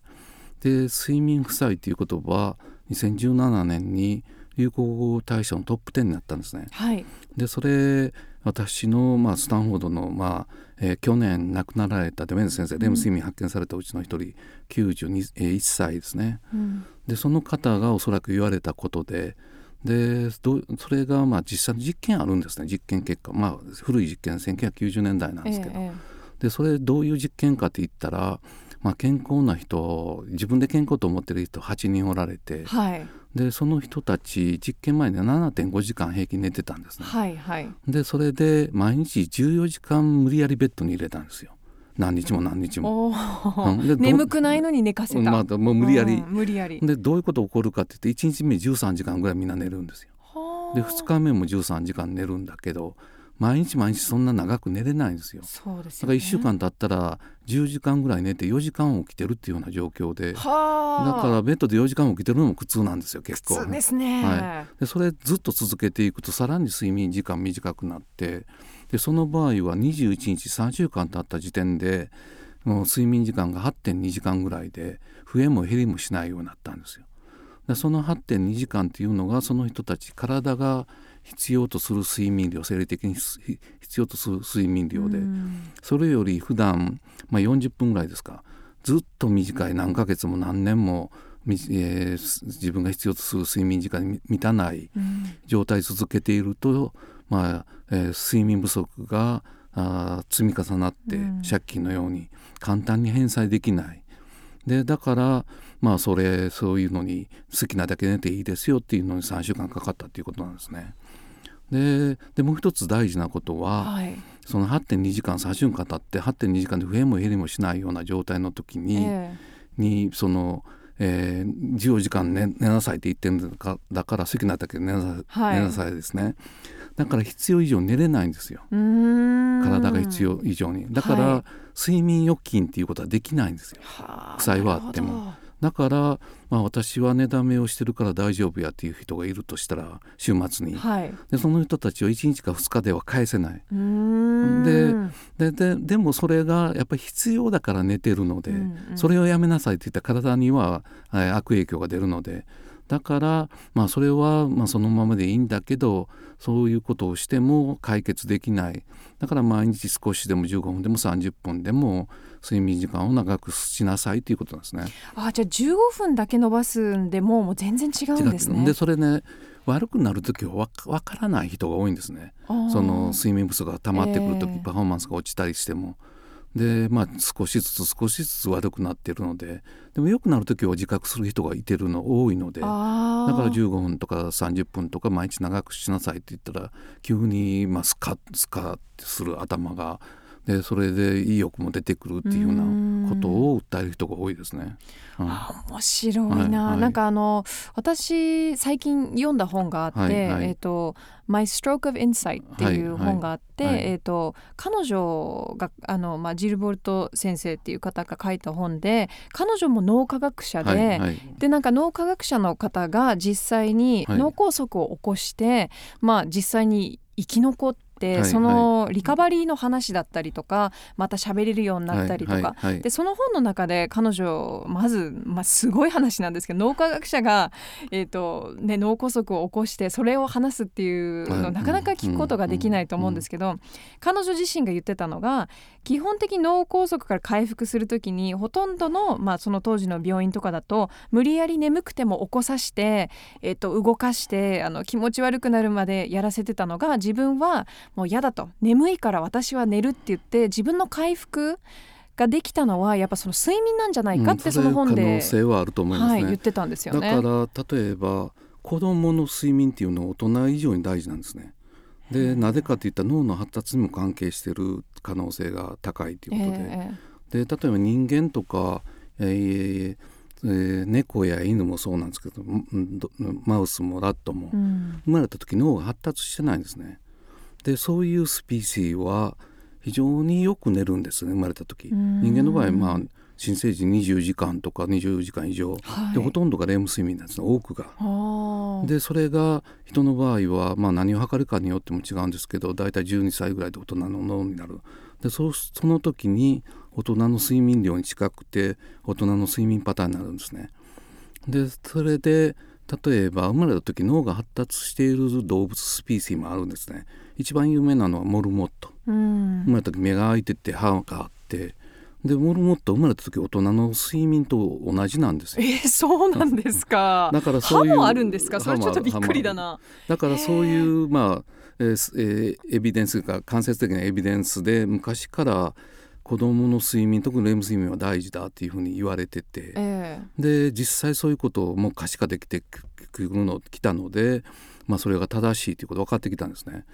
で睡眠負債という言葉は2017年に流行語大賞のトップ10になったんですね。はいでそれ私の、まあ、スタンフォードの、まあえー去年亡くなられたデメンズ先生、レム睡眠発見されたうちの一人91えー1歳ですね。うんでその方がおそらく言われたことででそれがまあ実際の実験あるんですね。実験結果。まあ古い実験1990年代なんですけど、えでそれどういう実験かって言ったら、まあ、健康な人自分で健康と思ってる人8人おられて。えはい。でその人たち実験前には7.5時間平均寝てたんですね。はいはい。でそれで毎日14時間無理やりベッドに入れたんですよ何日も何日も。うん。眠くないのに寝かせた、まあ、もう無理やり。うん、無理やり。でどういうこと起こるかって言って1日目13時間ぐらいみんな寝るんですよ。はあ。で2日目も13時間寝るんだけど毎日毎日そんな長く寝れないんですよ。そうですよ、だからね、1週間経ったら10時間ぐらい寝て4時間起きてるっていうような状況で。だはあ。からベッドで4時間起きてるのも苦痛なんですよ結構。普通ですね、はでそれずっと続けていくとさらに睡眠時間短くなってでその場合は21日3週間経った時点でもう睡眠時間が8.2時間ぐらいで増えも減りもしないようになったんですよ。でその8.2時間っていうのがその人たち体が必要とする睡眠量生理的に必要とする睡眠量で、うんそれより普段まあ40分ぐらいですかずっと短い何ヶ月も何年も、みえーす自分が必要とする睡眠時間に満たないうん状態続けていると、まあえー睡眠不足があー積み重なってうん。借金のように簡単に返済できない。でだからまあそれそういうのに好きなだけ寝ていいですよっていうのに3週間かかったっていうことなんですね。ででもう一つ大事なことは、はい。その8.2時間3週間経って8.2時間で増えも減りもしないような状態の時に,、えにその、えー、14時間寝寝なさいって言ってるんだかだから好きなだけ寝なさい,、はい。寝なさいですねだから必要以上寝れないんですよ。体が必要以上に。だから、はい。睡眠欲求っていうことはできないんですよ。はあ負債はあっても。だから、まあ、私は寝だめをしてるから大丈夫やっていう人がいるとしたら週末に。どはい。でその人たちを1日か2日では返せない。でででもそれがやっぱり必要だから寝てるので、うんうん。それをやめなさいって言ったら体にはえー悪影響が出るのでだから、まあ、それはまあそのままでいいんだけどそういうことをしても解決できない。だから毎日少しでも15分でも30分でも睡眠時間を長くしなさいということなんですね。あじゃあ15分だけ伸ばすんでももう全然違うんですね。でそれね悪くなる時はわかわからない人が多いんですね。その睡眠不足が溜まってくる時、ええパフォーマンスが落ちたりしてもでまあ少しずつ少しずつ悪くなってるのででも良くなる時は自覚する人がいてるの多いのでだから15分とか30分とか毎日長くしなさいって言ったら急にまあスカッスカッてする頭がでそれで意欲も出てくるっていうようなことを訴える人が多いですね。うん。あ面白いな、はいはい。なんかあの私最近読んだ本があって、はいはい。えっ、と「My Stroke of Insight」っていうはいはい本があって、はいえっ、と彼女があのまあジルボルト先生っていう方が書いた本で彼女も脳科学者で、はいはい。でなんか脳科学者の方が実際にはい。脳梗塞を起こして、まあ実際に生き残って、はいそのリカバリーの話だったりとかまた喋れるようになったりとか、でその本の中で彼女まず、まあ、すごい話なんですけど脳科学者が、えーとね、脳梗塞を起こしてそれを話すっていうの、はい。なかなか聞くことができないと思うんですけど、彼女自身が言ってたのが基本的に脳梗塞から回復するときにほとんどの、まあ、その当時の病院とかだと無理やり眠くても起こさして、えー、と動かしてあの気持ち悪くなるまでやらせてたのが自分はもう嫌だと眠いから私は寝るって言って自分の回復ができたのはやっぱその睡眠なんじゃないかってうんその本で、可能性はあると思いますはい、ね。言ってたんですよだね。から例えば子どもの睡眠っていうのは大人以上に大事なんですね。でなぜかといったら脳の発達にも関係している可能性が高いということで,、えで例えば人間とか、えーえー猫や犬もそうなんですけどマウスもラットもえうん。生まれた時脳が発達してないんですね。でそういうスピーシーは非常によく寝るんですね生まれた時。うん。人間の場合まあ新生児20時間とか20時間以上、はいでほとんどがレム睡眠なんですね多くが。でそれが人の場合は、まあ、何を測るかによっても違うんですけど大体12歳ぐらいで大人の脳になるでそその時に大人の睡眠量に近くて大人の睡眠パターンになるんですね。でそれで例えば生まれた時脳が発達している動物スピーシーもあるんですね。一番有名なのはモルモットうん生まれた時目が開いてて歯があってでモルモット生まれた時大人の睡眠と同じなんですよ。えーそうなんですかだからそういう歯もあるんですかそれちょっとびっくりだなだからそういう、まあえーすえーエビデンスが間接的なエビデンスで昔から子どもの睡眠特にレム睡眠は大事だっていうふうに言われててえで実際そういうことをもう可視化できてくるのきたので、まあ、それが正しいということが分かってきたんですね。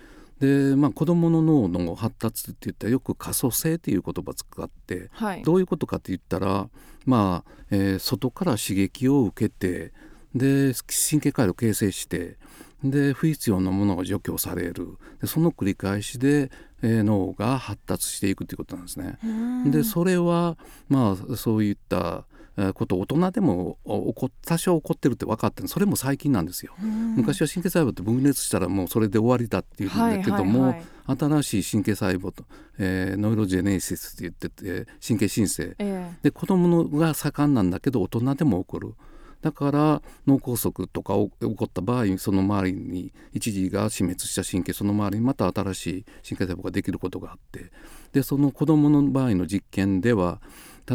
で、まあ、子どもの脳の発達って言ったらよく可塑性っていう言葉を使ってえはい。どういうことかって言ったら、まあえー外から刺激を受けてで神経回路を形成してで不必要なものが除去される。でその繰り返しで、えー脳が発達していくということなんですね。うん。でそれはまあそういったえーこと大人でもお起こ多少起こってるって分かってるそれも最近なんですよ。うん。昔は神経細胞って分裂したらもうそれで終わりだっていうんだけども、新しい神経細胞と、えーノイロジェネシスって言ってて神経新生。え。で子供のが盛んなんだけど大人でも起こる。だから脳梗塞とかお起こった場合その周りに一時が死滅した神経その周りにまた新しい神経細胞ができることがあって。でその子供の場合の実験では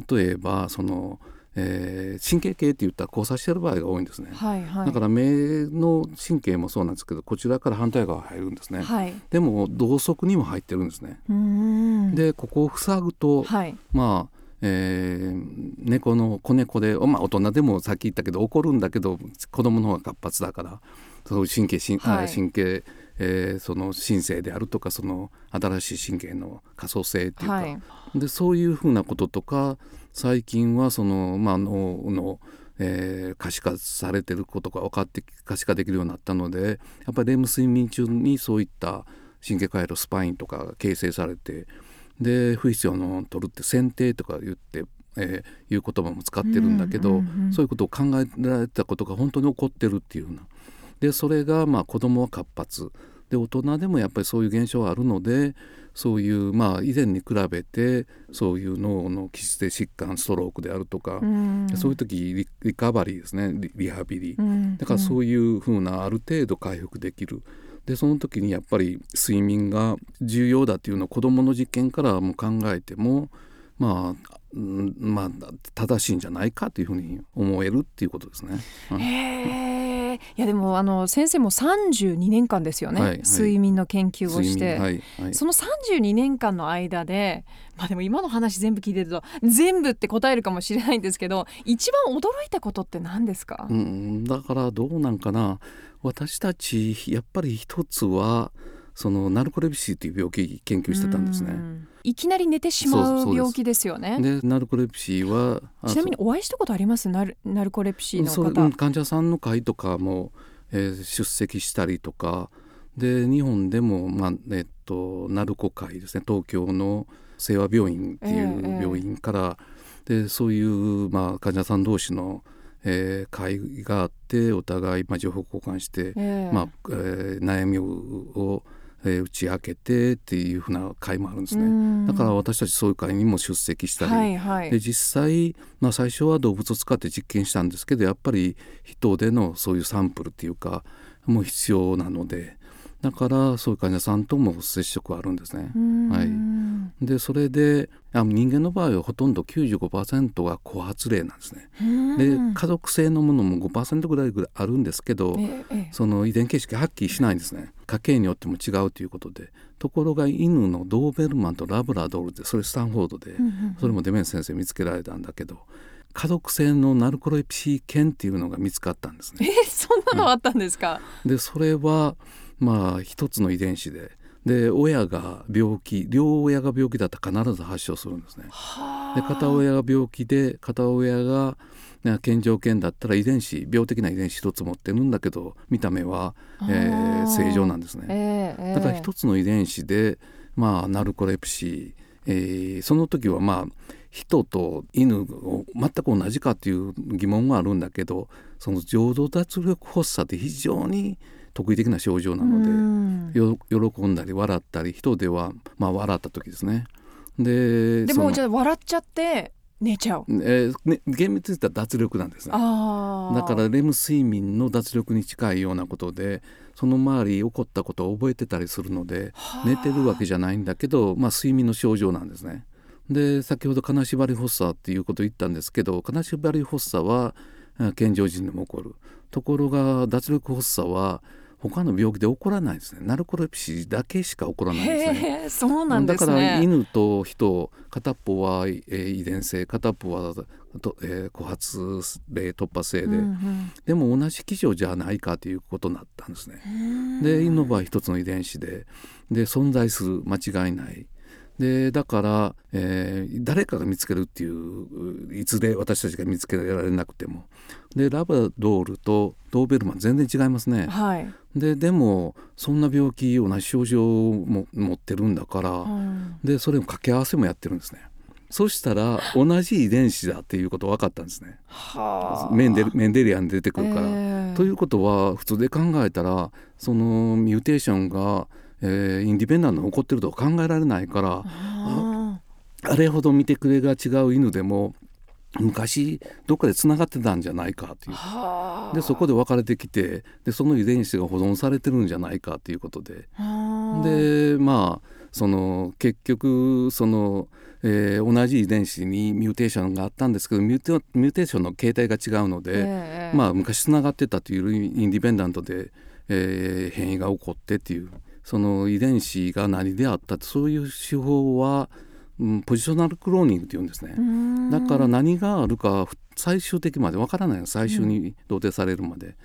例えばその、えー神経系って言ったら交差してる場合が多いんですね。え。はいはい。だから目の神経もそうなんですけどこちらから反対側入るんですね。はい。でも同側にも入ってるんですね。うん。でここを塞ぐと、はい。まあ、えー猫の子猫で、まあ、大人でもさっき言ったけど怒るんだけど子供の方が活発だからそういう神経神,あ、はい。神経、えーその神経であるとかその新しい神経の可塑性っていうか、はい。でそういうふうなこととか最近はその、まあ、脳の、えー可視化されてることが分かって可視化できるようになったのでやっぱりレム睡眠中にそういった神経回路スパインとかが形成されてで不必要なものを取るって選定とか言って、えーいう言葉も使ってるんだけど、うんうんうんそういうことを考えられたことが本当に起こってるっていうような。でそれがまあ子供は活発。で大人でもやっぱりそういう現象があるのでそういうまあ以前に比べてそういう脳の基質性疾患ストロークであるとか、うん。そういう時リリカバリーですね。リリハビリ、うん。だからそういうふうなある程度回復できる。でその時にやっぱり睡眠が重要だっていうのを子どもの実験からも考えてもまあ、うんまあ正しいんじゃないかというふうに思えるっていうことですね。うえいやでもあの先生も32年間ですよね、はいはい。睡眠の研究をして、はいはい。その32年間の間でまあでも今の話全部聞いてると全部って答えるかもしれないんですけど一番驚いたことって何ですか、うん、だからどうなんかな。私たちやっぱり一つはそのナルコレプシーという病気研究してたんですね。うん。いきなり寝てしまそう病気ですよね。でナルコレプシーはあちなみにお会いしたことあります？ナルナルコレプシーの方、うん患者さんの会とかも、えー出席したりとか。で日本でも、まあえっと、ナルコ会ですね。東京の清和病院っていええう病院から、でそういう、まあ、患者さん同士の、えー会があってお互い、まあ、情報交換して、ええ。まあえー悩みを、えー打ち明けてっていうふうな会もあるんですね。うん。だから私たちそういう会にも出席したり、はいはい。で実際、まあ、最初は動物を使って実験したんですけどやっぱり人でのそういうサンプルっていうかもう必要なのでだからそういう患者さんとも接触はあるんですね。うん。はい。でそれであ人間の場合はほとんど95%が後発例なんですね。うんで家族性のものも5%ぐらいぐらいあるんですけど、その遺伝形式はっきりしないんですね。家系によっても違うということで。ところが犬のドーベルマンとラブラドールでそれスタンフォードで、うんうんそれもデメンス先生見つけられたんだけど家族性のナルコレプシー犬っていうのが見つかったんですね。えそんなのあったんですか、でそれはまあ一つの遺伝子でで親が病気両親が病気だったら必ず発症するんですね。はで片親が病気で片親がね健常犬だったら遺伝子病的な遺伝子一つ持ってるんだけど見た目は、えー正常なんですね。ええええだから一つの遺伝子で、まあ、ナルコレプシー、えーその時はまあ人と犬を全く同じかっていう疑問はあるんだけどその情動脱力発作って非常に特異的な症状なので、喜んだり笑ったり人ではまあ笑った時ですね。ででもじゃあ笑っちゃって寝ちゃう。えーね、厳密に言ったら脱力なんですだからレム睡眠の脱力に近いようなことでその周り起こったことを覚えてたりするのではあ寝てるわけじゃないんだけど、まあ、睡眠の症状なんですね。で先ほど金縛り発作っていうことを言ったんですけど金縛り発作はあ健常人でも起こるところが脱力発作は他の病気で起こらないですねナルコレプシーだけしか起こらないんですね。そうなんですだからね。犬と人片っぽは、えー遺伝性片っぽはと、えー、枯発例突破性で、うんでも同じ機種じゃないかということになったんですね。うんで犬の場合一つの遺伝子でで存在する間違いない。でだから、えー誰かが見つけるっていういつで私たちが見つけられなくてもでラブラドールとドーベルマン全然違いますね。はい。ででもそんな病気同じ症状も持ってるんだから、うんでそれも掛け合わせもやってるんですね。そしたら同じ遺伝子だっていうこと分かったんですね。はあメンデルメンデリアンで出てくるから。ええということは普通で考えたらそのミューテーションが、えーインディペンダントに起こってるとは考えられないからああれほど見てくれが違う犬でも昔どっかでつながってたんじゃないかっていう。でそこで分かれてきてでその遺伝子が保存されてるんじゃないかっていうことで。はあ。でまあその結局その、えー同じ遺伝子に mutation があったんですけど muta- mutation の形態が違うので、ええまあ昔つながってたという independent で、えー変異が起こってっていうその遺伝子が何であったそういう手法は、うん、 positional cloning って言うんですね。うんだから何があるか最終的までわからないの最終に同定されるまで。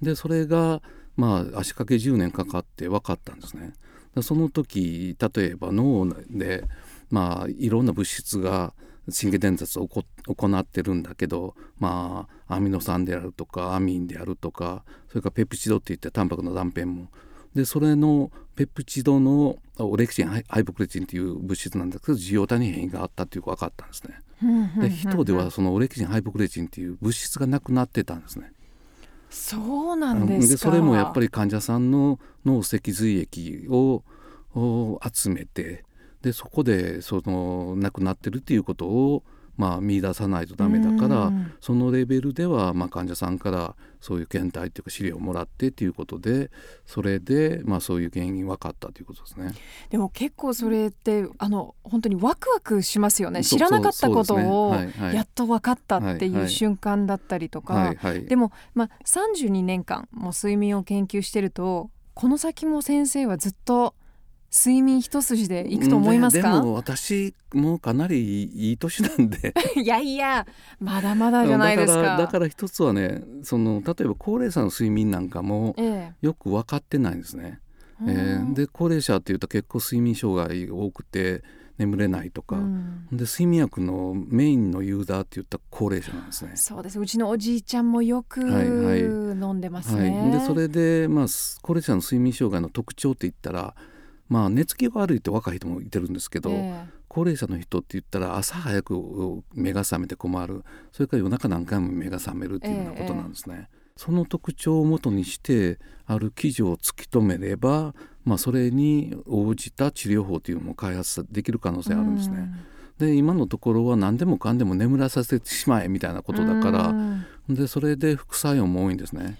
でそれがまあ足掛け10年かかって分かったんですね。でその時例えば脳でまあいろんな物質が神経伝達を行ってるんだけどまあアミノ酸であるとかアミンであるとかそれからペプチドっていってタンパクの断片もでそれのペプチドのオレキシンハイポクレチンっていう物質なんですけど受容体に変異があったっていうのが分かったんですね。で人ではそのオレキシンハイポクレチンっていう物質がなくなってたんですね。そうなんですかそれもやっぱり患者さんの脳脊髄液をを集めてでそこでその亡くなってるっていうことをまあ見出さないとダメだからうんそのレベルではまあ患者さんからそういう検体っていうか資料をもらってっていうことでそれでまあそういう原因分かったということですね。でも結構それってあの本当にワクワクしますよね。知らなかったことをやっと分かったってはいう瞬間だったりとか、でも、まあ、32年間もう睡眠を研究してるとこの先も先生はずっと睡眠一筋でいくと思いますか？ででも私もかなりいい年なんで。いやいやまだまだじゃないですか。だから一つはねその例えば高齢者の睡眠なんかもえよく分かってないんですね。ええーで高齢者っていうと結構睡眠障害が多くて眠れないとか、うん。で睡眠薬のメインのユーザーって言ったら高齢者なんですね。そうです。うちのおじいちゃんもよくはいはい。飲んでますはね。い、でそれで、まあ、す高齢者の睡眠障害の特徴って言ったら、まあ、寝つきが悪いって若い人もいてるんですけど、え高齢者の人って言ったら朝早く目が覚めて困るそれから夜中何回も目が覚めるっていうようなことなんですね。その特徴をもとにしてある記事を突き止めれば、まあ、それに応じた治療法というのも開発できる可能え性あるんですね。で今のところは何でもかんでも眠らさせてしまえみたいなことだから、うんでそれで副作用も多いんですね。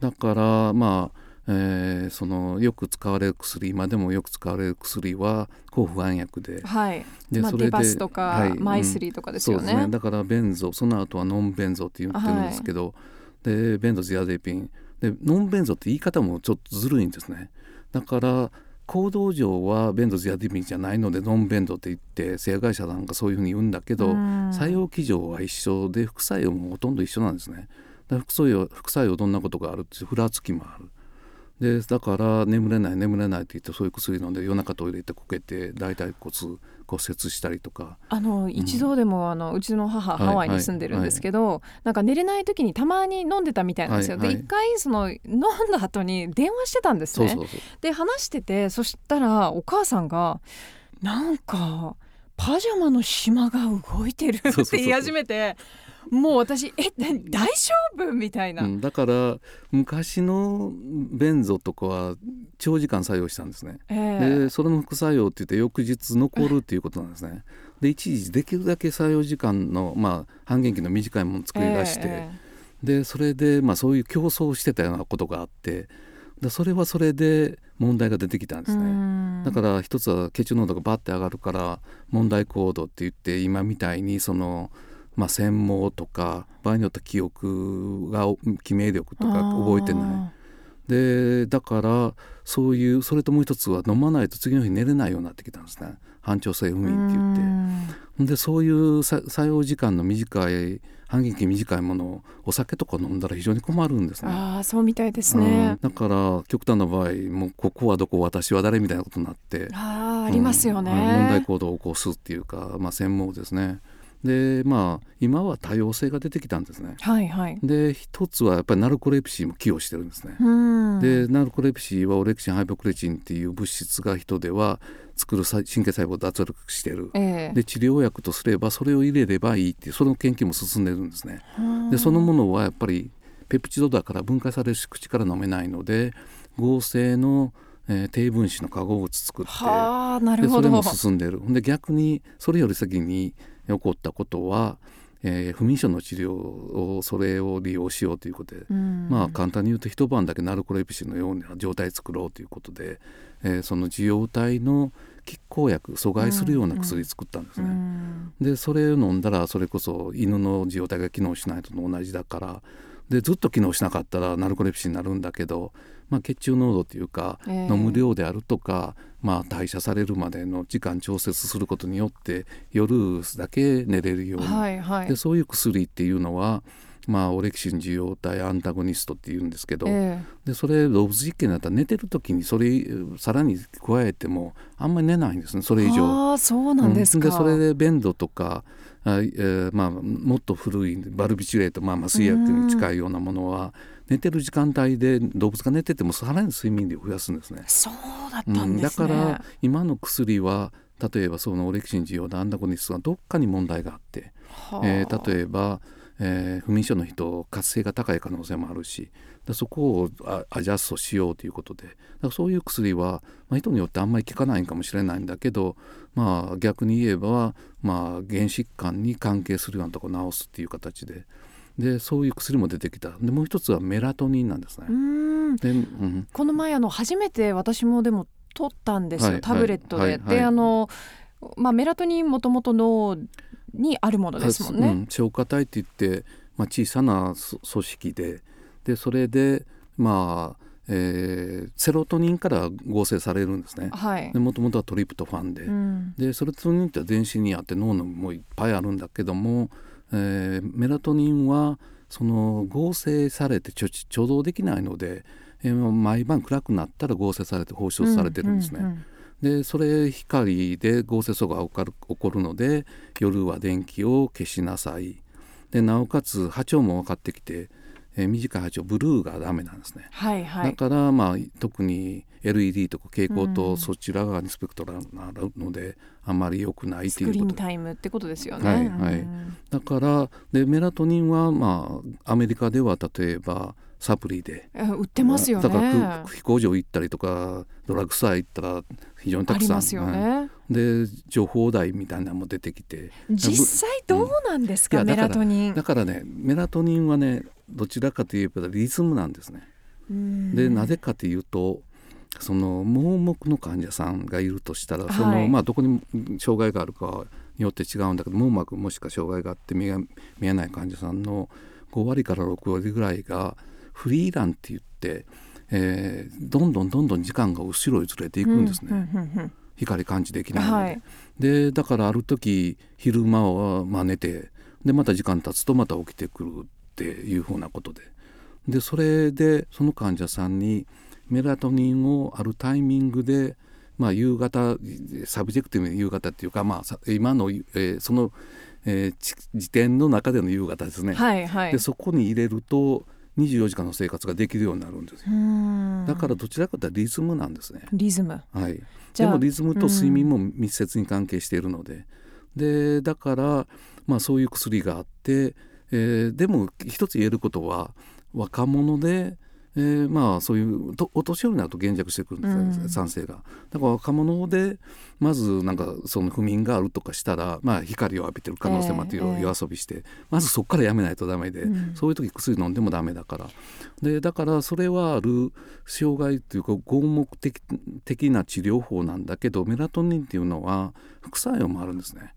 だからまあ、えーそのよく使われる薬今でもよく使われる薬は抗不安薬で。はい。まあ、でそれでデバスとか、はい。マイスリーとかですよね。そうですね。だからベンゾその後はノンベンゾって言ってるんですけど、でベンゾジアゼピン。でノンベンゾって言い方もちょっとずるいんですね。だから行動上はベンゾジアゼピンじゃないのでノンベンゾって言って製薬会社なんかそういうふうに言うんだけど、うん。作用基準は一緒で副作用もほとんど一緒なんですね。副作用副作用どんなことがあるってふらつきもあるでだから眠れない眠れないって言ってそういう薬飲んで夜中トイレ行ってこけて大腿骨骨折したりとか。あの一度でもあのうちの母、はいハワイに住んでるんですけど、なんか寝れない時にたまに飲んでたみたいなんですよ。はいはい。で一回その飲んだ後に電話してたんですね。そうそうそう。で話しててそしたらお母さんがなんかパジャマの島が動いてるそうそうそうって言い始めてもう私えな大丈夫？みたいな、うん、だから昔のベンゾとかは長時間作用したんですね。ええでそれの副作用って言って翌日残るっていうことなんですね。で一時できるだけ作用時間の、まあ、半減期の短いものを作り出して、えでそれで、まあ、そういう競争をしてたようなことがあってでそれはそれで問題が出てきたんでえすね。うんだから一つは血中濃度がバッて上がるから問題行動って言って今みたいにその、まあ、専門とか場合によっては記憶が記名力とか覚えてない。でだからそういうそれともう一つは飲まないと次の日寝れないようになってきたんですね反調性不眠って言って。でそういうさ作用時間の短い半減期短いものをお酒とか飲んだら非常に困るんですね。ああそうみたいですうねん、だから極端な場合もうここはどこ私は誰みたいなことになってああありますよね、うん問題行動を起こすっていうか、まあ、専門ですね。でまあ今は多様性が出てきたんですね。はいはいで一つはやっぱりナルコレプシーも寄与してるんですね。うんでナルコレプシーはオレキシンハイポクレチンっていう物質が人では作るさ神経細胞を脱力してる。ええで治療薬とすればそれを入れればいいっていうその研究も進んでるんですね。でそのものはやっぱりペプチドだから分解されるし口から飲めないので合成の、えー低分子の化合物作ってでそれも進んでるで逆にそれより先に起こったことは、えー不眠症の治療をそれを利用しようということで、うんまあ簡単に言うと一晩だけナルコレプシーのような状態作ろうということで、えーその受容体の拮抗薬阻害するような薬作ったんですね。うんでそれを飲んだらそれこそ犬の受容体が機能しないと同じだからでずっと機能しなかったらナルコレプシーになるんだけど、まあ、血中濃度っていうか、ええ。飲む量であるとか、まあ、代謝されるまでの時間調節することによって夜だけ寝れるように、はいはい。でそういう薬っていうのは、まあ、オレキシン受容体アンタゴニストっていうんですけど、えでそれ動物実験だったら寝てる時にそれさらに加えてもあんまり寝ないんですねそれえ以上。ああそうなんですか、うん。それでベンドとかあ、えーまあ、もっと古いバルビチュレート、まあ、麻酔薬に近いようなものは寝てる時間帯で動物が寝ててもさらに睡眠量を増やすんですね。そうだったうんんだですね、から今の薬は例えばそのオレキシン受容のアンダゴニストがどっかに問題があって、はあえー例えば、えー不眠症の人活性が高い可能性もあるしでそこをあアジャストしようということでだからそういう薬は、まあ、人によってあんまり効かないんかもしれないんだけど、まあ、逆に言えば、まあ、原疾患に関係するようなところを治すっていう形ででそういう薬も出てきた。でもう一つはメラトニンなんですね。う。ん。でうん。この前あの初めて私もでも取ったんですよ、はいタブレットで、はいはい。であのまあメラトニンもともと脳にあるものですもんね、うん、消化体って言って、まあ、小さなそ組織で。でそれでまあ、えーセロトニンから合成されるんですね。はい。でもともとはトリプトファンで、うん。でセロトニンって全身にあって脳のもいっぱいあるんだけども、えーメラトニンはその合成されて貯蔵できないので、えー毎晩暗くなったら合成されて放出されてるんですね。ううんでそれ光で合成素が起こる起こるので夜は電気を消しなさいでなおかつ波長も分かってきて、えー短い波長ブルーがダメなんですね、はいはい。だからまあ特に LED とか蛍光うん。灯そちら側にスペクトラがあるのであんまり良くないスクリーンということタイムってことですよね。はいはい。うん。だからでメラトニンはまあアメリカでは例えばサプリで。え売ってますよね。だからく飛行場行ったりとかドラッグストア行ったら非常にたくさん。ありますよはいね。で情報台みたいなのも出てきて。実際どうなんですか、メいやだからラトニン。だ。からねメラトニンはねどちらかといえばリズムなんですね。うん。でなぜかというとその盲目の患者さんがいるとしたらその、はいまあ、どこに障害があるかによって違うんだけど網膜もしか障害があって目が見えない患者さんの5割から6割ぐらいがフリーランって言って、えーどんどんどんどん時間が後ろにずれていくんですね。うんうんうん光感知できないので、はい。でだからある時昼間はまあ寝てでまた時間経つとまた起きてくるっていうふうなことで。でそれでその患者さんにメラトニンをあるタイミングで、まあ、夕方 subjective に夕方っていうか、まあ、さ今の、えーその、えーち時点の中での夕方ですね、はいはい。でそこに入れると24時間の生活ができるようになるんです。ようん。だからどちらかというとリズムなんですね。リズム。はい、じゃあでもリズムと睡眠も密接に関係しているので、でだから、まあ、そういう薬があって、えーでも一つ言えることは若者で、えーまあそういうとお年寄りになると減弱してくるんですね、うん酸性が。だから若者でまずなんかその不眠があるとかしたら、まあ、光を浴びてる可能性もあってええええ夜遊びして、まずそこからやめないとダメで、うんそういう時薬飲んでもダメだからでだからそれはある障害というか合目的的な治療法なんだけどメラトニンっていうのは副作用もあるんですね。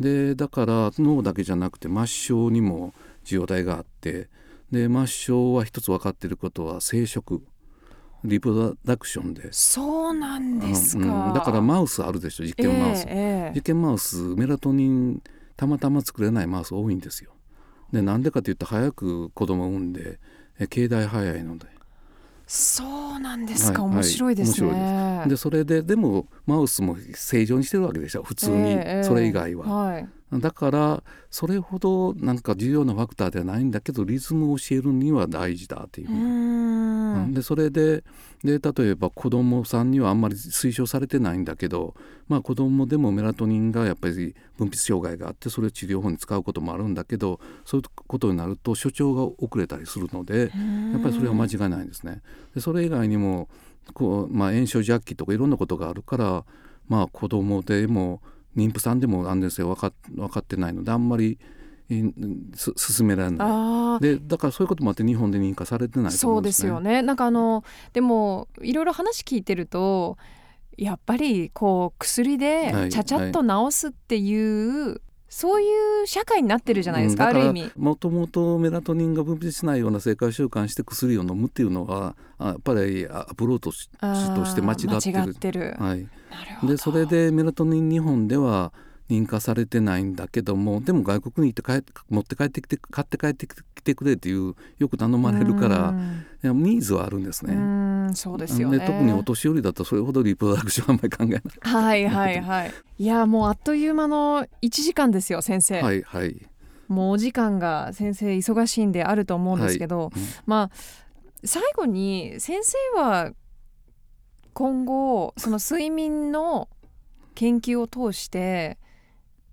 でだから脳だけじゃなくて末梢にも受容体があってで末梢は一つ分かっていることは生殖リプロダクションで。そうなんですか、うんだからマウスあるでしょ実験マウス、ええええ。実験マウスメラトニンたまたま作れないマウス多いんですよ。でなんでかというと早く子供を産んでえ経済早いのでそうなんですか、はい面白いですね、はい面でそれででもマウスも正常にしてるわけでしょ。普通に、ええ。それ以外は。はいだからそれほどなんか重要なファクターではないんだけどリズムを教えるには大事だっていううふうにでそれでで例えば子供さんにはあんまり推奨されてないんだけど、まあ、子供でもメラトニンがやっぱり分泌障害があってそれを治療法に使うこともあるんだけどそういうことになると所長が遅れたりするのでやっぱりそれは間違いないんですね。でそれ以外にもこう、まあ、炎症弱気とかいろんなことがあるから、まあ、子供でも妊婦さんでも安全性分か分かってないのであんまり進められない。でだからそういうこともあって日本で認可されてないとそうです。よねなんかあのでもいろいろ話聞いてるとやっぱりこう薬ではいちゃちゃっと治すっていう、そういう社会になってるじゃないですか、ある意味。もともとメラトニンが分泌しないような生活習慣して薬を飲むっていうのはあやっぱりアプローチとして間違ってる。はい、でそれでメラトニン日本では認可されてないんだけどもでも外国に行って帰持って帰ってきて買って帰ってきてくれっていうよく頼まれるからうんいやニーズはあるんですね。うんそうですよね。で特にお年寄りだとそれほどリプロダクションあんまり考えない。はいはいはい。いやもうあっという間の1時間ですよ先生。はいはい。もうお時間が先生忙しいんであると思うんですけど、うんまあ最後に先生は今後その睡眠の研究を通して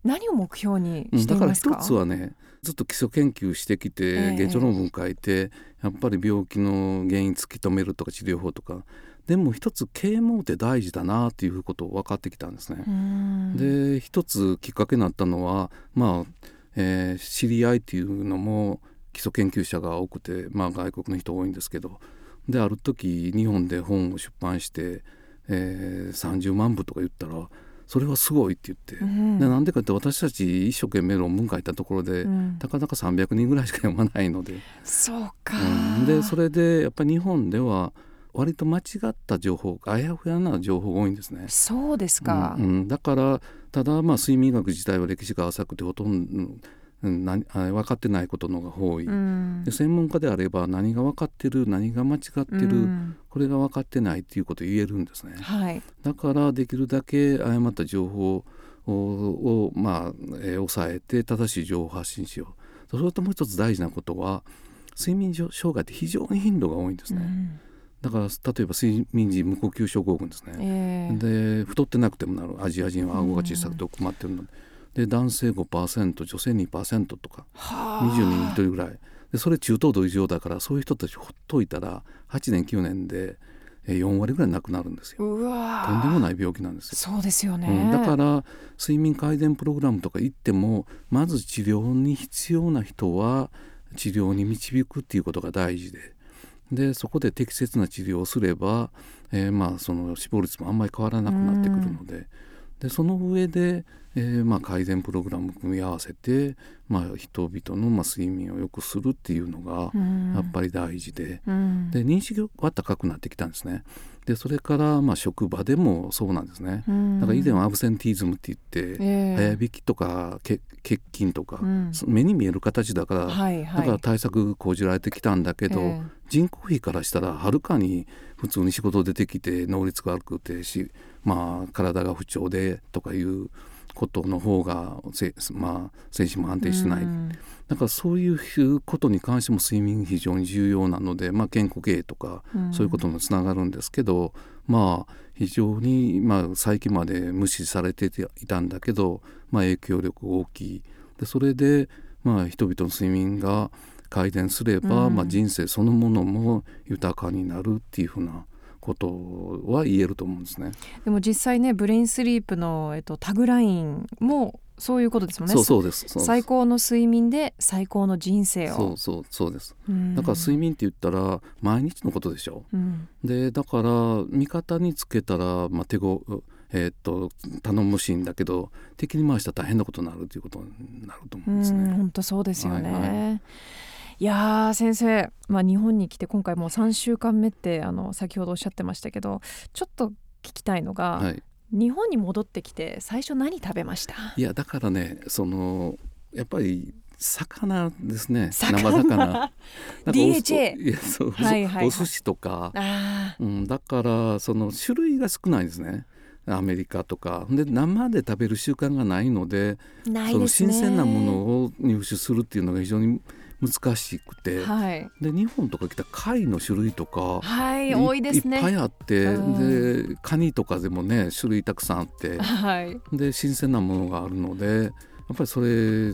何を目標にうんだからしていますか？一つはねずっと基礎研究してきてええ。現状論文書いてやっぱり病気の原因突き止めるとか治療法とか。でも一つ啓蒙って大事だなっていうことを分かってきたんですね。うん。で一つきっかけになったのはまあ、えー知り合いっていうのも基礎研究者が多くて、まあ、外国の人多いんですけど。である時日本で本を出版して、えー30万部とか言ったらそれはすごいって言って、うん。でなんでかって私たち一生懸命論文書いたところで、うん。たかだか300人ぐらいしか読まないので、そうか、うん。でそれでやっぱり日本では割と間違った情報あやふやな情報が多いんですね。そうですか、うんうん。だからただまあ睡眠学自体は歴史が浅くてほとんど、うん、分かってないことの方が多い、うん。で専門家であれば何が分かってる何が間違ってる、うん。これが分かってないっていうことを言えるんですね。はい。だからできるだけ誤った情報ををまあ、えー抑えて正しい情報を発信しよう。それともう一つ大事なことは睡眠障害って非常に頻度が多いんですね、うん。だから例えば睡眠時無呼吸症候群ですね、ええ。で太ってなくてもなる。アジア人は顎が小さくて奥まってるので,、で男性5%女性2%とかはあ。20人に1人ぐらい。でそれ中等度以上だからそういう人たちほっといたら8年9年でえー4割ぐらい亡くなるんですよ。うわとんでもない病気なんですよ。そうですよね、うん、だから睡眠改善プログラムとか行ってもまず治療に必要な人は治療に導くっていうことが大事で。でそこで適切な治療をすれば、えーまあその死亡率もあんまり変わらなくなってくるので,、でその上で、えーまあ、改善プログラムを組み合わせて、まあ、人々のまあ睡眠を良くするっていうのがうん。やっぱり大事で。うん。で認識は高くなってきたんですね。でそれからまあ職場でもそうなんですね。うん。だから以前はアブセンティズムって言って、ええ。早引きとかけ欠勤とか、うん。そ目に見える形だから、はいはい。だから対策講じられてきたんだけど、え。人口比からしたらはるかに普通に仕事出てきて能率が悪くてし、まあ、体が不調でとかいうことの方がせ、まあ、精神も安定してない、うん。だからそういうことに関しても睡眠非常に重要なので、まあ、健康経営とかうん。そういうこともつながるんですけど、まあ非常に、まあ、最近まで無視されていたんだけど、まあ、影響力大きい。でそれで、まあ、人々の睡眠が改善すれば、うん。まあ、人生そのものも豊かになるっていうふうなことは言えると思うんですね。でも実際ねブレインスリープの、えっと、タグラインもそういうことですもんね。そうそうです。最高の睡眠で最高の人生を。そうそうそうです。うん。だから睡眠って言ったら毎日のことでしょ。うん。でだから味方につけたら、まあ、手ごえーっと頼もしいんだけど敵に回したら大変なことになるということになると思うんですね。本当そうですよね。はいいやー先生、まあ、日本に来て今回もう3週間目ってあの先ほどおっしゃってましたけどちょっと聞きたいのが、はい、日本に戻ってきて最初何食べました？いやだからねそのやっぱり魚ですね。魚？生魚。なんかお DHA いやそう、はいはいはい。お寿司とか、あうん、だからその種類が少ないですね。アメリカとか。で生で食べる習慣がないのでーないその新鮮なものを入手するっていうのが非常に難しくて、はい、で日本とか来た貝の種類とか、はい、多いですね。いっぱいあって、うでカニとかでもね種類たくさんあってはい。で新鮮なものがあるのでやっぱりそれ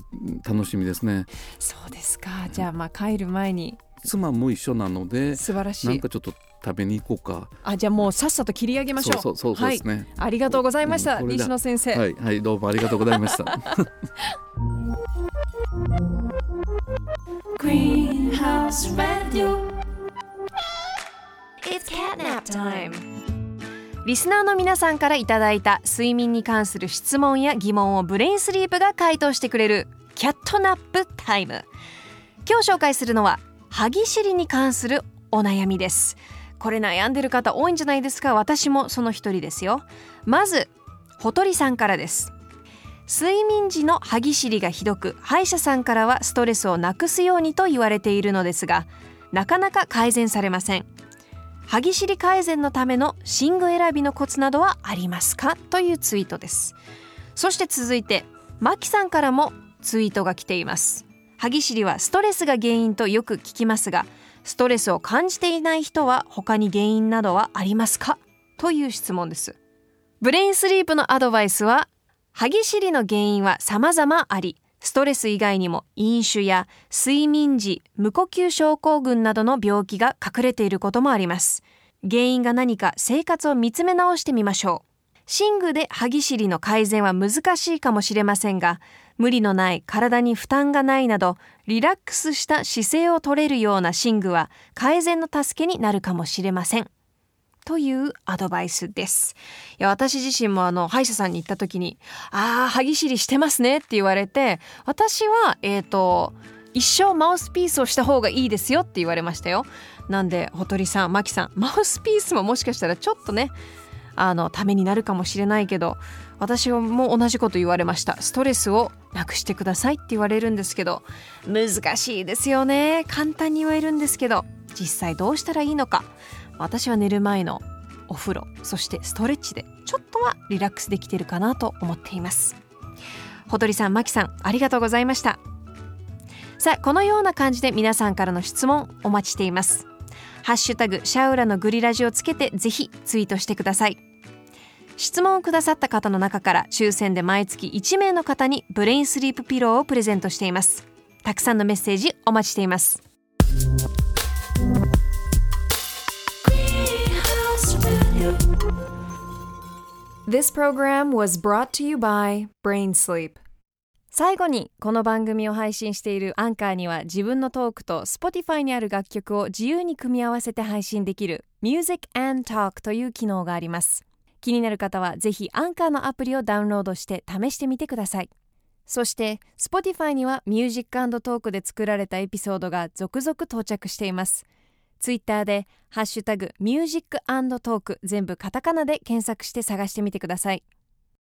楽しみですね。そうですか。じゃあまあ帰る前に。妻も一緒なので素晴らしい。なんかちょっと食べに行こうか。あじゃあもうさっさと切り上げましょう。そうそうそうそうですね、ありがとうございました、西野先生、はいはいどうもありがとうございました。Greenhouse Radio. It's catnap time. リスナーの皆さんからいただいた睡眠に関する質問や疑問をブレインスリープが回答してくれるキャットナップタイム今日紹介するのは歯ぎしりに関するお悩みですこれ悩んでる方多いんじゃないですか。私もその一人ですよ。まずほとりさんからです。睡眠時の歯ぎしりがひどく歯医者さんからはストレスをなくすようにと言われているのですがなかなか改善されません。歯ぎしり改善のための寝具選びのコツなどはありますかというツイートです。そして続いてマキさんからもツイートが来ています。歯ぎしりはストレスが原因とよく聞きますがストレスを感じていない人は他に原因などはありますか？という質問です。ブレインスリープのアドバイスは歯ぎしりの原因は様々ありストレス以外にも飲酒や睡眠時無呼吸症候群などの病気が隠れていることもあります。原因が何か生活を見つめ直してみましょう。寝具で歯ぎしりの改善は難しいかもしれませんが無理のない体に負担がないなどリラックスした姿勢を取れるような寝具は改善の助けになるかもしれません。というアドバイスです。いや私自身もあの歯医者さんに行った時に「あー歯ぎしりしてますね」って言われて私はえっ、と一生マウスピースをした方がいいですよって言われましたよ。なんでほとりさんまきさんマウスピースももしかしたらちょっとねあのためになるかもしれないけど私も同じこと言われました。ストレスをなくしてくださいって言われるんですけど難しいですよね。簡単に言えるんですけど実際どうしたらいいのか。私は寝る前のお風呂そしてストレッチでちょっとはリラックスできてるかなと思っています。ほとりさんまきさんありがとうございました。さあこのような感じで皆さんからの質問お待ちしています。ハッシュタグシャウラのグリラジをつけてぜひツイートしてください。質問をくださった方の中から抽選で毎月1名の方にブレインスリープピローをプレゼントしています。たくさんのメッセージお待ちしています。This program was brought to you by Brain Sleep. 最後にこの番組を配信しているアンカーには自分のトークと Spotify にある楽曲を自由に組み合わせて配信できる Music and Talk という機能があります。気になる方はぜひアンカーのアプリをダウンロードして試してみてください。そして Spotify にはミュージックトークで作られたエピソードが続々到着しています。Twitter で「ハッシュタグミュージックトーク」全部カタカナで検索して探してみてください。